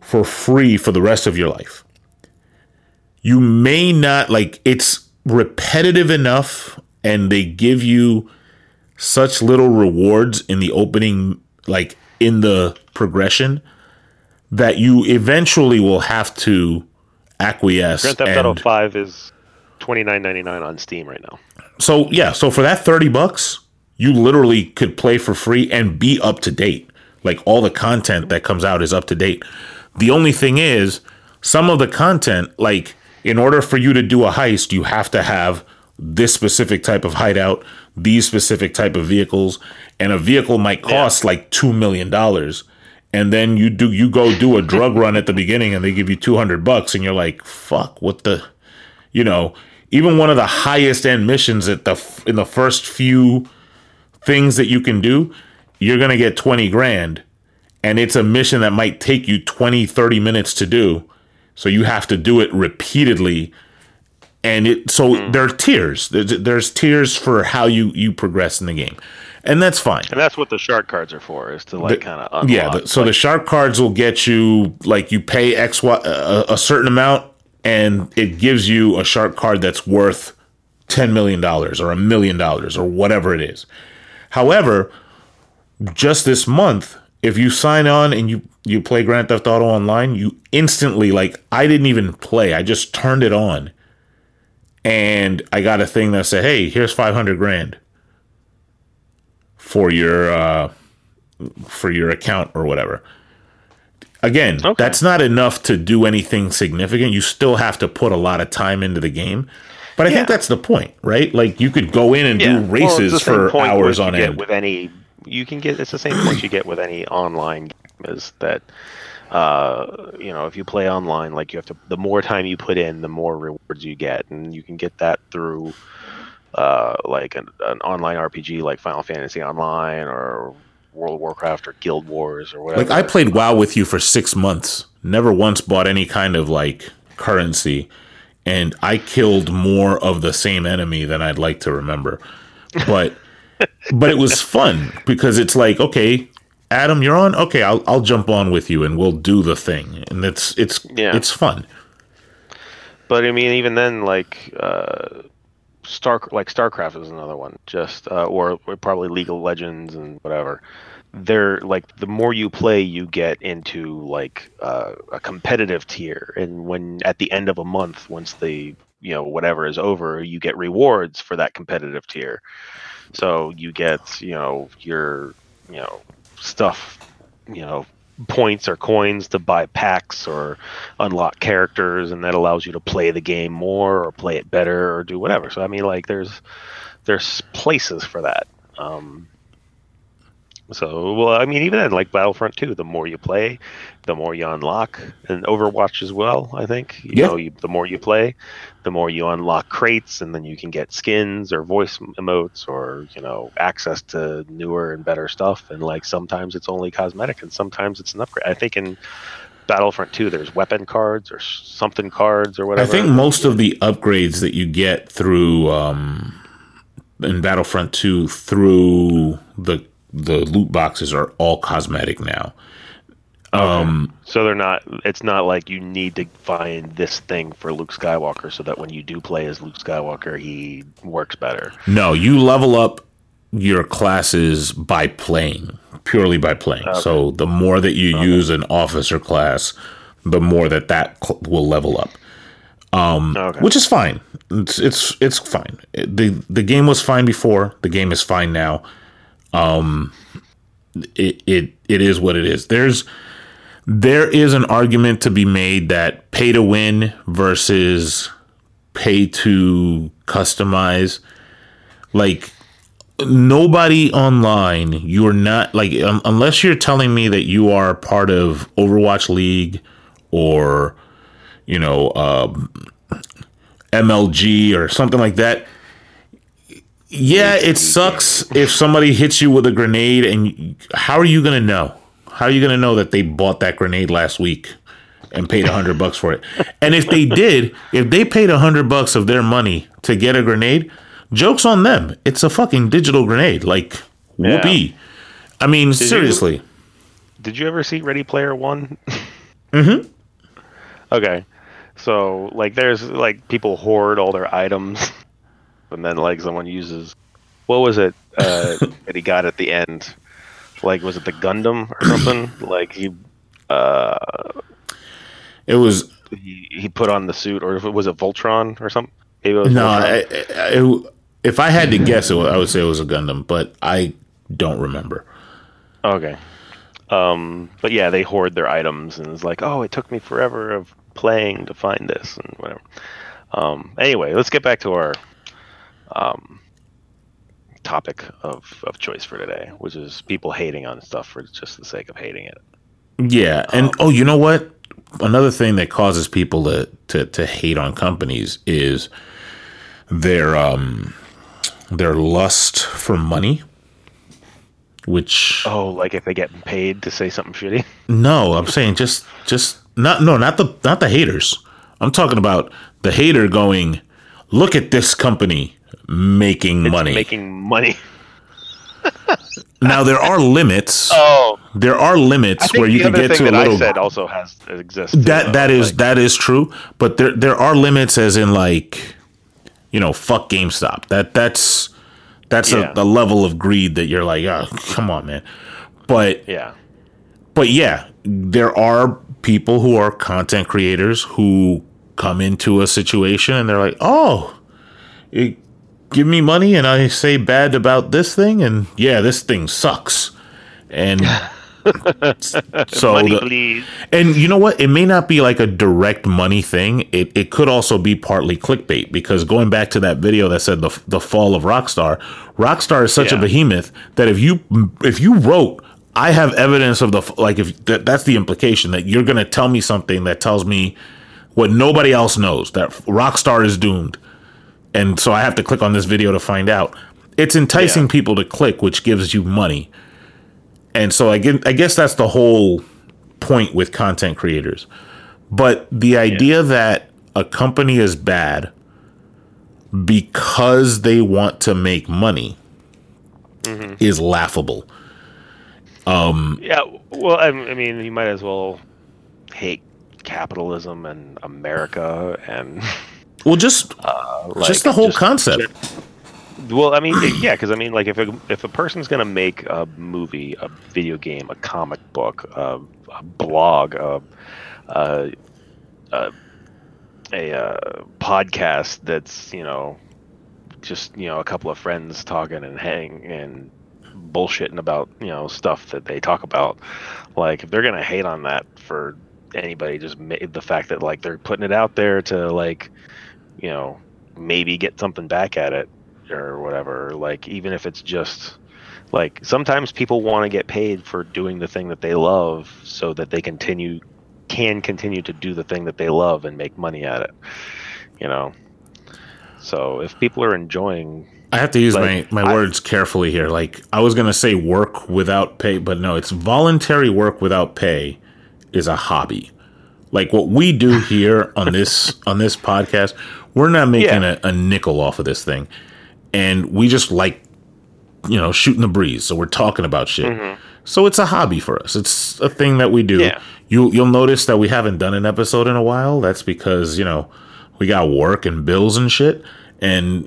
[SPEAKER 1] for free for the rest of your life. You may not like it's repetitive enough, and they give you such little rewards in the opening, like in the progression, that you eventually will have to acquiesce.
[SPEAKER 2] Grand Theft Auto Five is twenty nine ninety nine on Steam right now.
[SPEAKER 1] so yeah, so for that 30 bucks, you literally could play for free and be up to date. Like all the content that comes out is up to date. The only thing is, some of the content, like in order for you to do a heist, you have to have this specific type of hideout, these specific type of vehicles, and a vehicle might cost like two million dollars. And then you do you go do a drug run at the beginning and they give you two hundred bucks and you're like, fuck, what the you know, even one of the highest end missions at the in the first few things that you can do, you're going to get 20 grand and it's a mission that might take you 20 30 minutes to do. So you have to do it repeatedly and it so hmm. there are tiers. There's, there's tiers for how you you progress in the game. And that's fine.
[SPEAKER 2] And that's what the shark cards are for, is to like kind of
[SPEAKER 1] yeah the, so the shark cards will get you like you pay x y a, a certain amount and it gives you a shark card that's worth $10 million or a million dollars or whatever it is. However, just this month, if you sign on and you you play Grand Theft Auto online, you instantly like I didn't even play. I just turned it on. And I got a thing that said, "Hey, here's 500 grand for your uh for your account or whatever." Again, okay. that's not enough to do anything significant. You still have to put a lot of time into the game. But I yeah. think that's the point, right? Like you could go in and yeah. do races well, for hours on end.
[SPEAKER 2] With any, you can get it's the same point you get with any online game is that uh, you know if you play online, like you have to the more time you put in, the more rewards you get, and you can get that through uh, like an, an online RPG like Final Fantasy Online or World of Warcraft or Guild Wars or whatever.
[SPEAKER 1] Like I played WoW with you for six months. Never once bought any kind of like currency and I killed more of the same enemy than I'd like to remember. But but it was fun because it's like, okay, Adam, you're on. Okay, I'll I'll jump on with you and we'll do the thing. And it's it's yeah. it's fun.
[SPEAKER 2] But I mean, even then, like uh, Star like StarCraft is another one. Just uh, or, or probably League of Legends and whatever they're like the more you play you get into like uh, a competitive tier and when at the end of a month once the you know whatever is over you get rewards for that competitive tier so you get you know your you know stuff you know points or coins to buy packs or unlock characters and that allows you to play the game more or play it better or do whatever. So i mean like there's there's places for that. Um, so, well, I mean, even in like Battlefront 2, the more you play, the more you unlock, and Overwatch as well. I think you yeah. know, you, the more you play, the more you unlock crates, and then you can get skins or voice emotes or you know access to newer and better stuff. And like sometimes it's only cosmetic, and sometimes it's an upgrade. I think in Battlefront 2, there's weapon cards or something cards or whatever.
[SPEAKER 1] I think most of the upgrades that you get through um, in Battlefront 2 through the the loot boxes are all cosmetic now.
[SPEAKER 2] Um, so they're not. It's not like you need to find this thing for Luke Skywalker, so that when you do play as Luke Skywalker, he works better.
[SPEAKER 1] No, you level up your classes by playing, purely by playing. Okay. So the more that you okay. use an officer class, the more that that cl- will level up. Um, okay. which is fine. It's it's it's fine. the The game was fine before. The game is fine now um, it, it it is what it is. There's there is an argument to be made that pay to win versus pay to customize. Like nobody online, you're not like um, unless you're telling me that you are part of Overwatch League or you know um, MLG or something like that yeah, it sucks if somebody hits you with a grenade, and how are you going to know? How are you going to know that they bought that grenade last week and paid a hundred bucks for it? And if they did, if they paid a hundred bucks of their money to get a grenade, jokes on them. It's a fucking digital grenade. Like whoopee. Yeah. I mean, did seriously.
[SPEAKER 2] You, did you ever see Ready Player One?
[SPEAKER 1] mm-hmm.
[SPEAKER 2] Okay. So like, there's like people hoard all their items and then like someone uses what was it uh, that he got at the end? Like was it the Gundam or something? like he uh,
[SPEAKER 1] it was
[SPEAKER 2] he, he put on the suit or if it was a Voltron or something.
[SPEAKER 1] no, I, I, if I had to guess, it, I would say it was a Gundam, but I don't remember.
[SPEAKER 2] Okay. Um, but yeah, they hoard their items, and it's like, oh, it took me forever of playing to find this and whatever. Um, anyway, let's get back to our um, topic of, of choice for today, which is people hating on stuff for just the sake of hating it.
[SPEAKER 1] Yeah, and um, oh, you know what? Another thing that causes people to, to, to hate on companies is their um their lust for money. Which
[SPEAKER 2] oh, like if they get paid to say something shitty?
[SPEAKER 1] No, I'm saying just just not no not the not the haters. I'm talking about the hater going, look at this company making
[SPEAKER 2] it's
[SPEAKER 1] money.
[SPEAKER 2] Making money.
[SPEAKER 1] now there are limits.
[SPEAKER 2] Oh,
[SPEAKER 1] there are limits where you can get to a little. I
[SPEAKER 2] said also has exists.
[SPEAKER 1] That that is like, that is true, but there there are limits, as in like, you know, fuck GameStop. That that's that's
[SPEAKER 2] Yeah.
[SPEAKER 1] a, a level of greed that you're like, oh, come on, man. But
[SPEAKER 2] Yeah.
[SPEAKER 1] but yeah, there are people who are content creators who come into a situation and they're like, "Oh, you give me money and I say bad about this thing and yeah, this thing sucks." And so
[SPEAKER 2] Money,
[SPEAKER 1] the- and you know what? It may not be like a direct money thing. It it could also be partly clickbait because going back to that video that said the the fall of Rockstar, Rockstar is such a behemoth that if you if you wrote I have evidence of the like if that, that's the implication that you're going to tell me something that tells me what nobody else knows that Rockstar is doomed. And so I have to click on this video to find out. It's enticing
[SPEAKER 2] Yeah.
[SPEAKER 1] people to click which gives you money. And so I get, I guess that's the whole point with content creators. But the idea that a company is bad because they want to make money mm-hmm. is laughable.
[SPEAKER 2] Um, yeah. Well, I, I mean, you might as well hate capitalism and America and
[SPEAKER 1] Well, just
[SPEAKER 2] like,
[SPEAKER 1] just the whole
[SPEAKER 2] just-
[SPEAKER 1] concept.
[SPEAKER 2] Well, I mean, yeah, because I mean, like, if a, if a person's gonna make a movie, a video game, a comic book, a, a blog, a, a, a, a uh, podcast that's you know just you know a couple of friends talking and hang and bullshitting about you know stuff that they talk about, like if they're gonna hate on that for anybody, just ma- the fact that like they're putting it out there to like you know maybe get something back at it or whatever like even if it's just like sometimes people want to get paid for doing the thing that they love so that they continue can continue to do the thing that they love and make money at it you know so if people are enjoying
[SPEAKER 1] I have to use
[SPEAKER 2] Like,
[SPEAKER 1] my, my
[SPEAKER 2] I-
[SPEAKER 1] words carefully here. Like I was gonna say work without pay, but no, it's voluntary work without pay is a hobby. Like what we do here on this on this podcast, we're not making
[SPEAKER 2] Yeah.
[SPEAKER 1] a, a nickel off of this thing. And we just like you know, shooting the breeze. So we're talking about shit. So it's a hobby for us. It's a thing that we do.
[SPEAKER 2] Mm-hmm. Yeah.
[SPEAKER 1] You you'll notice that we haven't done an episode in a while. That's because, you know, we got work and bills and shit. And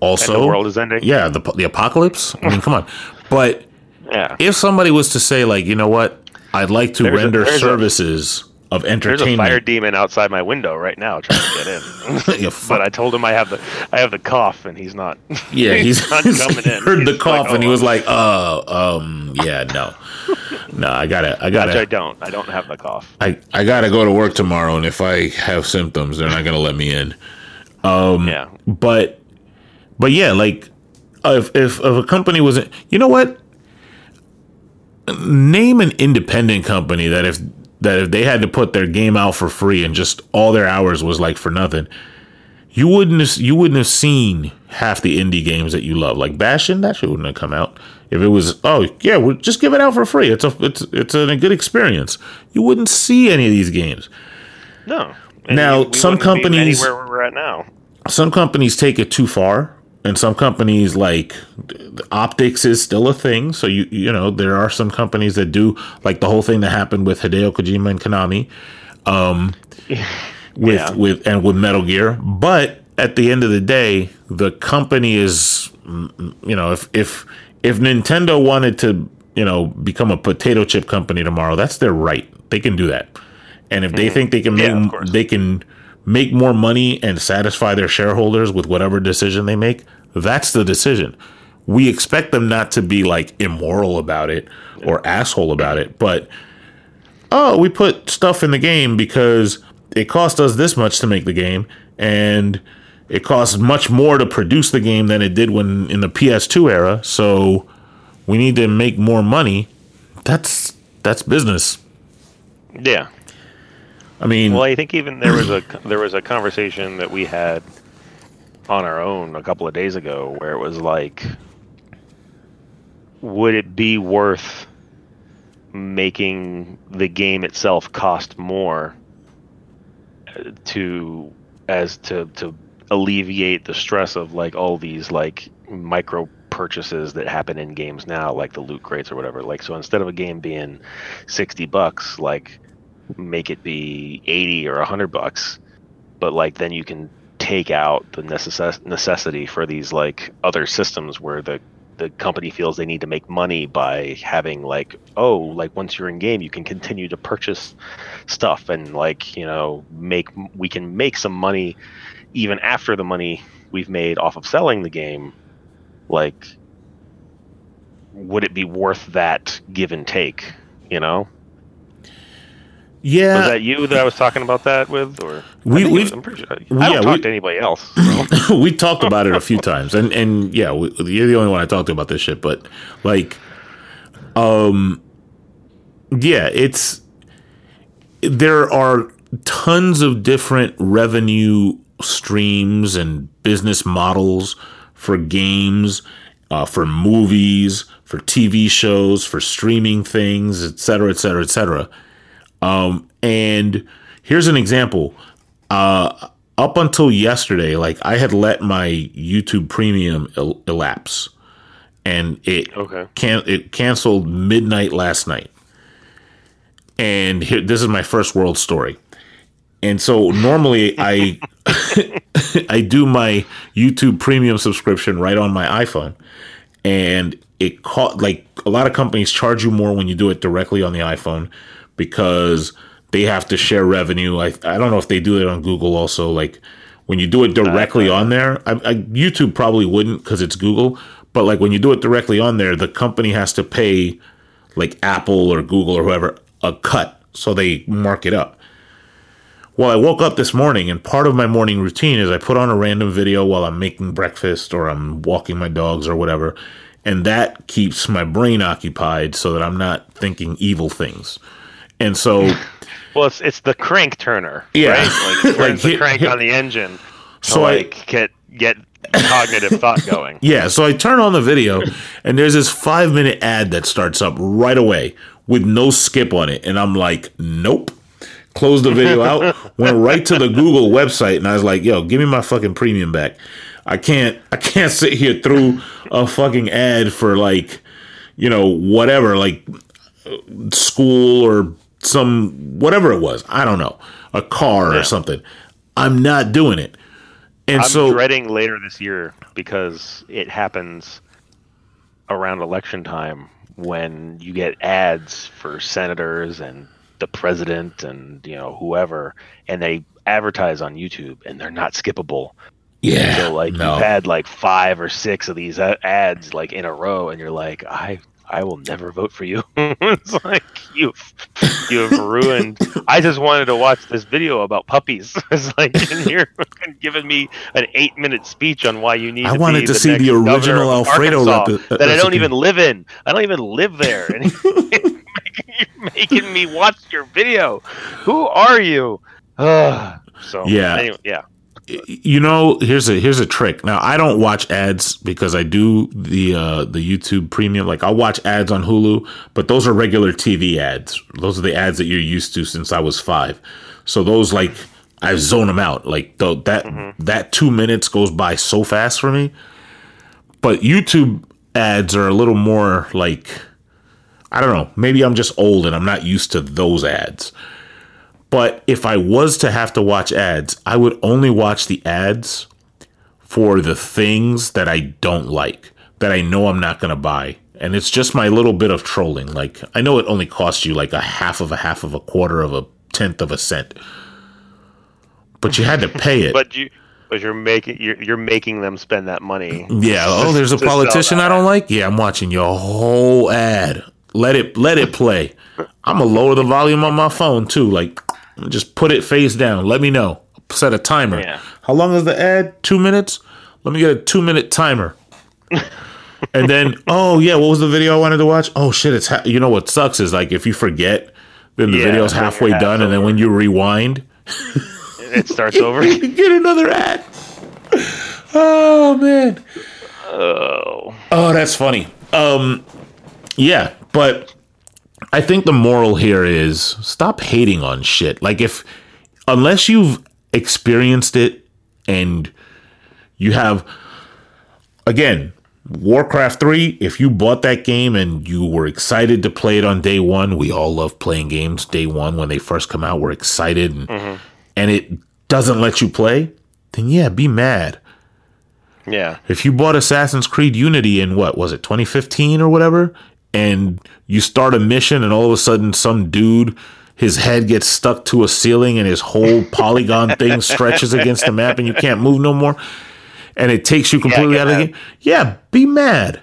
[SPEAKER 1] also
[SPEAKER 2] Mm-hmm. and the world is ending
[SPEAKER 1] yeah, the the apocalypse. I mean, come on. But
[SPEAKER 2] yeah
[SPEAKER 1] if somebody was to say, like, you know what, I'd like to
[SPEAKER 2] There's
[SPEAKER 1] render
[SPEAKER 2] a-
[SPEAKER 1] services of
[SPEAKER 2] there's a fire demon outside my window right now trying to get in.
[SPEAKER 1] Yeah,
[SPEAKER 2] but i told him i have the i have the cough and he's not
[SPEAKER 1] yeah, he's,
[SPEAKER 2] not coming in.
[SPEAKER 1] heard the cough
[SPEAKER 2] like,
[SPEAKER 1] and he
[SPEAKER 2] "Oh,
[SPEAKER 1] was like, "Uh, um, yeah, no, no, I gotta, I
[SPEAKER 2] which i
[SPEAKER 1] gotta,
[SPEAKER 2] don't. I don't have the cough.
[SPEAKER 1] I, I gotta go to work tomorrow, and if I have symptoms, they're not gonna let me in."
[SPEAKER 2] Um, yeah.
[SPEAKER 1] but but yeah like if if, if a company wasn't, you know what? Name an independent company that if that if they had to put their game out for free and just all their hours was like for nothing you wouldn't have, you wouldn't have seen half the indie games that you love. Like Bastion that shit wouldn't have come out. If it was oh yeah we'll just give it out for free. It's a it's it's a good experience. You wouldn't see any of these games.
[SPEAKER 2] No. And
[SPEAKER 1] Now,
[SPEAKER 2] we- we
[SPEAKER 1] some companies-
[SPEAKER 2] anywhere we're at now.
[SPEAKER 1] some companies take it too far and some companies like the optics is still a thing. So you you know there are some companies that do like the whole thing that happened with Hideo Kojima and Konami um with
[SPEAKER 2] Yeah.
[SPEAKER 1] with and with Metal Gear. But at the end of the day the company is mm, you know if if if Nintendo wanted to you know become a potato chip company tomorrow that's their right. They can do that. And if they think they can make
[SPEAKER 2] Mm-hmm. Yeah,
[SPEAKER 1] they can make more money and satisfy their shareholders with whatever decision they make, that's the decision. We expect them not to be like immoral about it or asshole about it, but oh, we put stuff in the game because it cost us this much to make the game and it costs much more to produce the game than it did when in the PS2 era, so we need to make more money. That's that's business.
[SPEAKER 2] Yeah.
[SPEAKER 1] I mean,
[SPEAKER 2] Well, I think even there was a there was a conversation that we had on our own a couple of days ago where it was like, would it be worth making the game itself cost more uh, to as to to alleviate the stress of like all these like micro purchases that happen in games now like the loot crates or whatever? Like so instead of a game being 60 bucks like make it be 80 or 100 bucks but like then you can take out the necess- necessity for these like other systems where the the company feels they need to make money by having like oh like once you're in game you can continue to purchase stuff and like you know make we can make some money even after the money we've made off of selling the game. Like would it be worth that give and take you know
[SPEAKER 1] Yeah,
[SPEAKER 2] was that you that I was talking about that with, or
[SPEAKER 1] We-
[SPEAKER 2] was- I'm pretty sure. I
[SPEAKER 1] yeah,
[SPEAKER 2] don't talk
[SPEAKER 1] we-
[SPEAKER 2] to anybody else.
[SPEAKER 1] we talked about it a few times, and and yeah, we, you're the only one I talked to about this shit. But like, um, yeah, it's there are tons of different revenue streams and business models for games, uh, for movies, for TV shows, for streaming things, et cetera, et cetera, et cetera. Um, and here's an example. Uh, up until yesterday, like I had let my YouTube Premium el- elapse, and it
[SPEAKER 2] Okay.
[SPEAKER 1] can it canceled midnight last night. And here, this is my first world story. And so normally I I do my YouTube Premium subscription right on my iPhone, and it caught like a lot of companies charge you more when you do it directly on the iPhone because they have to share revenue. I I don't know if they do it on Google also. Like when you do it directly on there, I, I, YouTube probably wouldn't because it's Google. But like when you do it directly on there, the company has to pay like Apple or Google or whoever a cut, so they mark it up. Well, I woke up this morning, and part of my morning routine is I put on a random video while I'm making breakfast or I'm walking my dogs or whatever, and that keeps my brain occupied so that I'm not thinking evil things. And so,
[SPEAKER 2] Well, it's it's the crank turner,
[SPEAKER 1] Yeah.
[SPEAKER 2] right? Like,
[SPEAKER 1] Like,
[SPEAKER 2] the
[SPEAKER 1] hit-
[SPEAKER 2] crank
[SPEAKER 1] hit-
[SPEAKER 2] on the engine
[SPEAKER 1] So I-
[SPEAKER 2] like get get cognitive thought going.
[SPEAKER 1] yeah, so I turn on the video, and there's this five minute ad that starts up right away with no skip on it, and I'm like, nope. Closed the video out, went right to the Google website, and I was like, "Yo, give me my fucking premium back. I can't, I can't sit here through a fucking ad for like, you know, whatever, like uh, school or some whatever it was. I don't know, a car
[SPEAKER 2] Yeah.
[SPEAKER 1] or something. I'm not doing it. And
[SPEAKER 2] I'm
[SPEAKER 1] so,
[SPEAKER 2] dreading later this year because it happens around election time when you get ads for senators and the president and you know whoever, and they advertise on YouTube and they're not skippable.
[SPEAKER 1] yeah,
[SPEAKER 2] So like
[SPEAKER 1] no.
[SPEAKER 2] you've had like five or six of these ads like in a row, and you're like, I I will never vote for you. it's like you've you've ruined. I just wanted to watch this video about puppies. It's like and you're giving me an eight minute speech on why you need.
[SPEAKER 1] I
[SPEAKER 2] to
[SPEAKER 1] wanted to see the original Alfredo
[SPEAKER 2] Arkansas
[SPEAKER 1] uh,
[SPEAKER 2] that I don't even live in. I don't even live there, and you're making me watch your video. Who are you? So
[SPEAKER 1] Yeah.
[SPEAKER 2] anyway, yeah.
[SPEAKER 1] You know here's a here's a trick. Now i don't watch ads because i do the uh the youtube premium. Like i'll watch ads on hulu but those are regular tv ads. Those are the ads that you're used to since i was five. So those like i zone them out. Like the, that that two minutes goes by so fast for me. But youtube ads are a little more like i don't know. Maybe i'm just old and i'm not used to those ads but if I was to have to watch ads, I would only watch the ads for the things that I don't like, that I know I'm not going to buy. And it's just my little bit of trolling. Like, I know it only costs you like a half of a half of a quarter of a tenth of a cent, but you had to pay it.
[SPEAKER 2] But you, but you're making you're, you're making them spend that money.
[SPEAKER 1] yeah. Oh, there's a politician. I don't like. Yeah, I'm watching your whole ad. Let it let it play. I'm gonna lower the volume on my phone too. Like, just put it face down. Let me know. Set a timer.
[SPEAKER 2] Yeah.
[SPEAKER 1] How long is the ad? Two minutes. Let me get a two minute timer. and then, oh yeah, what was the video I wanted to watch? Oh shit, it's ha- you know what sucks is like if you forget, then the
[SPEAKER 2] Yeah,
[SPEAKER 1] video's halfway
[SPEAKER 2] half
[SPEAKER 1] done, and then when you rewind,
[SPEAKER 2] It starts over.
[SPEAKER 1] you get another ad. Oh man.
[SPEAKER 2] oh,
[SPEAKER 1] Oh, that's funny. Um, yeah, but I think the moral here is stop hating on shit. Like if unless you've experienced it and you have again Warcraft 3, if you bought that game and you were excited to play it on day 1, we all love playing games day 1 when they first come out, we're excited and, mm-hmm. and it doesn't let you play, then yeah, be mad.
[SPEAKER 2] Yeah.
[SPEAKER 1] If you bought Assassin's Creed Unity in what was it, 2015 or whatever, and you start a mission and all of a sudden some dude his head gets stuck to a ceiling and his whole polygon thing stretches against the map and you can't move no more and it takes you completely
[SPEAKER 2] Yeah,
[SPEAKER 1] out of the game. Yeah, be mad.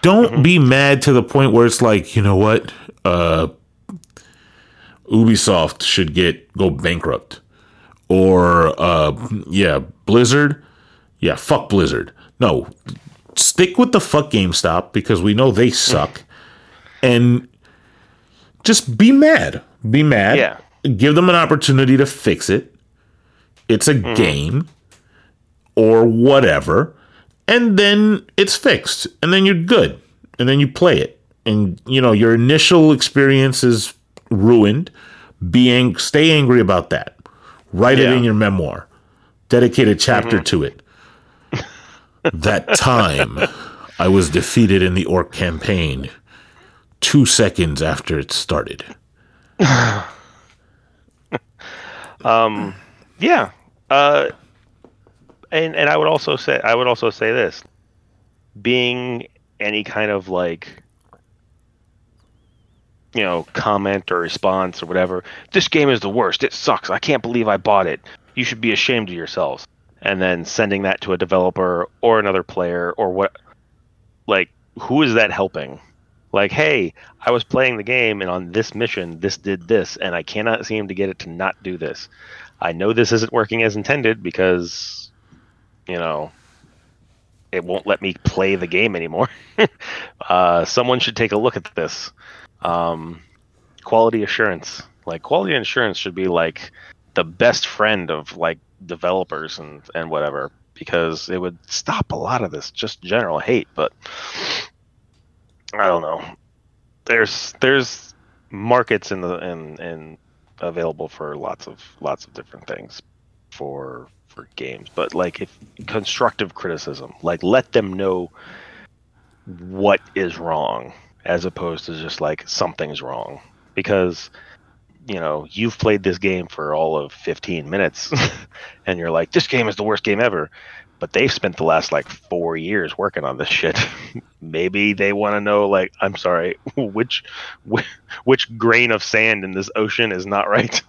[SPEAKER 1] Don't
[SPEAKER 2] Mm-hmm.
[SPEAKER 1] be mad to the point where it's like, you know what? Uh Ubisoft should get go bankrupt. Or uh yeah, Blizzard. Yeah, fuck Blizzard. No. Stick with the fuck GameStop because we know they suck. and just be mad. Be mad.
[SPEAKER 2] Yeah.
[SPEAKER 1] Give them an opportunity to fix it. It's a mm-hmm. game or whatever. And then it's fixed. And then you're good. And then you play it. And you know, your initial experience is ruined. Being stay angry about that. Write it in your memoir. Dedicate a chapter mm-hmm. to it. That time I was defeated in the orc campaign two seconds after it started.
[SPEAKER 2] um, Yeah. Uh, and and I would also say I would also say this: being any kind of like you know comment or response or whatever. This game is the worst. It sucks. I can't believe I bought it. You should be ashamed of yourselves. And then sending that to a developer or another player or what? Like, who is that helping? Like, hey, I was playing the game and on this mission, this did this, and I cannot seem to get it to not do this. I know this isn't working as intended because, you know, it won't let me play the game anymore. uh, someone should take a look at this. Um, quality assurance, like quality assurance, should be like the best friend of like developers and and whatever because it would stop a lot of this just general hate. But I don't know. There's there's markets in the in in available for lots of lots of different things for for games but like if constructive criticism like let them know what is wrong as opposed to just like something's wrong because you know you've played this game for all of 15 minutes and you're like this game is the worst game ever. But they've spent the last like four years working on this shit. Maybe they want to know like i'm sorry which which, which grain of sand in this ocean is not right?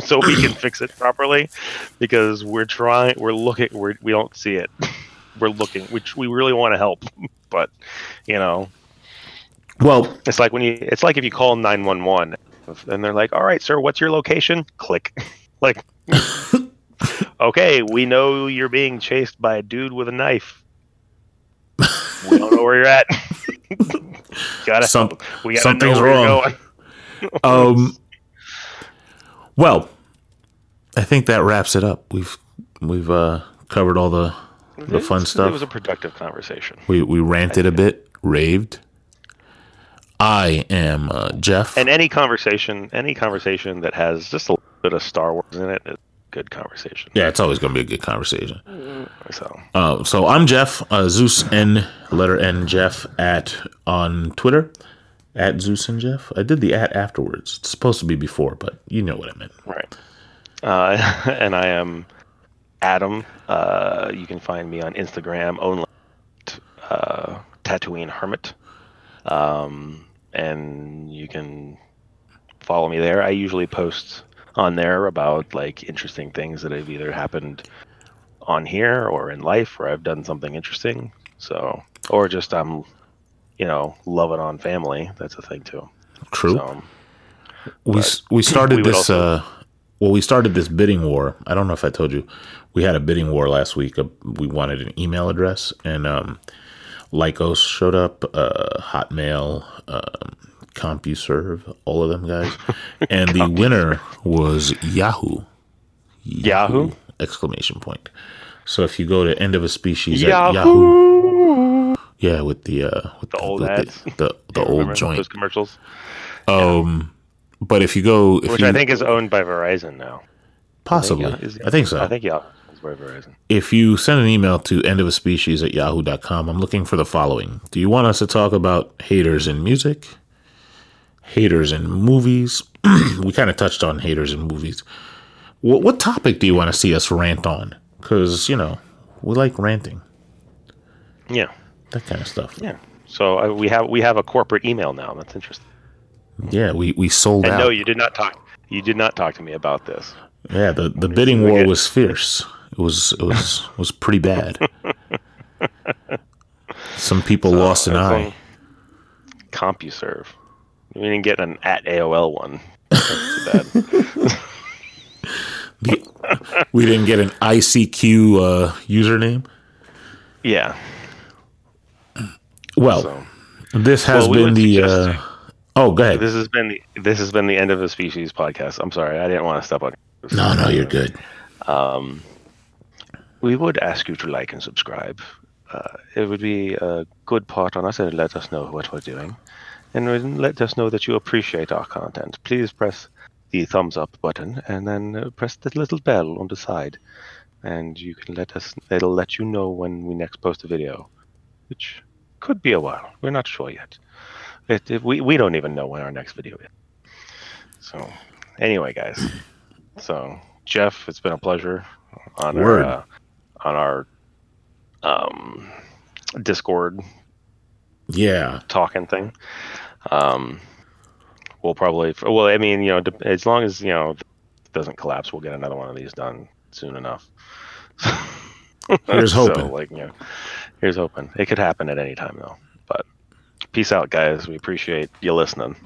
[SPEAKER 2] So we can fix it properly? Because we're trying we're looking we're, we don't see it. We're looking which we really want to help. But you know.
[SPEAKER 1] Well,
[SPEAKER 2] it's like when you it's like if you call 911 and they're like all right sir what's your location click like okay we know you're being chased by a dude with a knife we don't know where you're at gotta
[SPEAKER 1] Some-
[SPEAKER 2] we gotta
[SPEAKER 1] something's
[SPEAKER 2] know where you're
[SPEAKER 1] wrong.
[SPEAKER 2] going.
[SPEAKER 1] um, well, I think that wraps it up. We've we've uh, covered all the the fun stuff.
[SPEAKER 2] it was a productive conversation
[SPEAKER 1] we we ranted a bit, raved. I am uh, Jeff.
[SPEAKER 2] and any conversation any conversation that has just a little bit of star wars in it is a good conversation
[SPEAKER 1] yeah, it's always going to be a good conversation.
[SPEAKER 2] so
[SPEAKER 1] Uh, so I'm Jeff, uh, Zeus N letter N Jeff at on Twitter at Zeus and Jeff. I did the at afterwards. It's supposed to be before, but you know what I meant.
[SPEAKER 2] Right. Uh, and I am Adam. Uh, you can find me on Instagram only uh, Tatooine Hermit. Um, and you can follow me there. I usually post on there about like interesting things that have either happened on here or in life where I've done something interesting. So, or just I'm, you know, loving on family. That's a thing too.
[SPEAKER 1] True.
[SPEAKER 2] So,
[SPEAKER 1] we we started
[SPEAKER 2] we
[SPEAKER 1] this.
[SPEAKER 2] also-
[SPEAKER 1] uh, well, we started this bidding war. I don't know if I told you. We had a bidding war last week. Uh, we wanted an email address, and um, Lycos showed up, uh, Hotmail, um, CompuServe, all of them guys, and the winner was Yahoo.
[SPEAKER 2] Yahoo?
[SPEAKER 1] exclamation point. So if you go to end of a species
[SPEAKER 2] Yahoo!
[SPEAKER 1] at Yahoo, yeah, with the uh, with the,
[SPEAKER 2] old
[SPEAKER 1] with
[SPEAKER 2] ads.
[SPEAKER 1] the, the, the old joint.
[SPEAKER 2] those commercials,
[SPEAKER 1] Um, but if you go, if
[SPEAKER 2] which
[SPEAKER 1] you,
[SPEAKER 2] I think is owned by Verizon now.
[SPEAKER 1] possibly,
[SPEAKER 2] Yeah, is-
[SPEAKER 1] I think so.
[SPEAKER 2] I think yeah, by Verizon.
[SPEAKER 1] if you send an email to end of a species at yahoo.com, I'm looking for the following. Do you want us to talk about haters in music? Haters in movies? we kind of touched on haters in movies. What what topic do you want to see us rant on? Because you know we like ranting,
[SPEAKER 2] Yeah,
[SPEAKER 1] that kind of stuff.
[SPEAKER 2] yeah. So uh, we have we have a corporate email now. That's interesting.
[SPEAKER 1] Yeah, we we sold
[SPEAKER 2] And
[SPEAKER 1] out.
[SPEAKER 2] no, you did not talk. You did not talk to me about this.
[SPEAKER 1] yeah, the the bidding war was fierce. It was it was was pretty bad. Some people lost an eye.
[SPEAKER 2] CompuServe. We didn't get an at AOL one. That's too bad.
[SPEAKER 1] The- we didn't get an ICQ uh, username.
[SPEAKER 2] yeah.
[SPEAKER 1] Well,
[SPEAKER 2] So
[SPEAKER 1] this has
[SPEAKER 2] Well,
[SPEAKER 1] been
[SPEAKER 2] would
[SPEAKER 1] the. Uh, oh, go ahead.
[SPEAKER 2] this has been the this has been the end of the species podcast. I'm sorry, I didn't want to step on.
[SPEAKER 1] No, no, you're good.
[SPEAKER 2] Um, we would ask you to like and subscribe. Uh, it would be a good part on us and let us know what we're doing. And let us know that you appreciate our content. Please press the thumbs up button and then uh, press the little bell on the side. And you can let us, it'll let you know when we next post a video, which could be a while. We're not sure yet. It, it, we, we don't even know when our next video is. So, anyway, guys. So, Jeff, it's been a pleasure on
[SPEAKER 1] Word.
[SPEAKER 2] uh, on our um, Discord
[SPEAKER 1] Yeah.
[SPEAKER 2] talking thing. Um, we'll probably well, I mean, you know, as long as you know it doesn't collapse, we'll get another one of these done soon enough.
[SPEAKER 1] Here's
[SPEAKER 2] So,
[SPEAKER 1] hoping.
[SPEAKER 2] like, you know, here's hoping. It could happen at any time though. But peace out, guys. We appreciate you listening.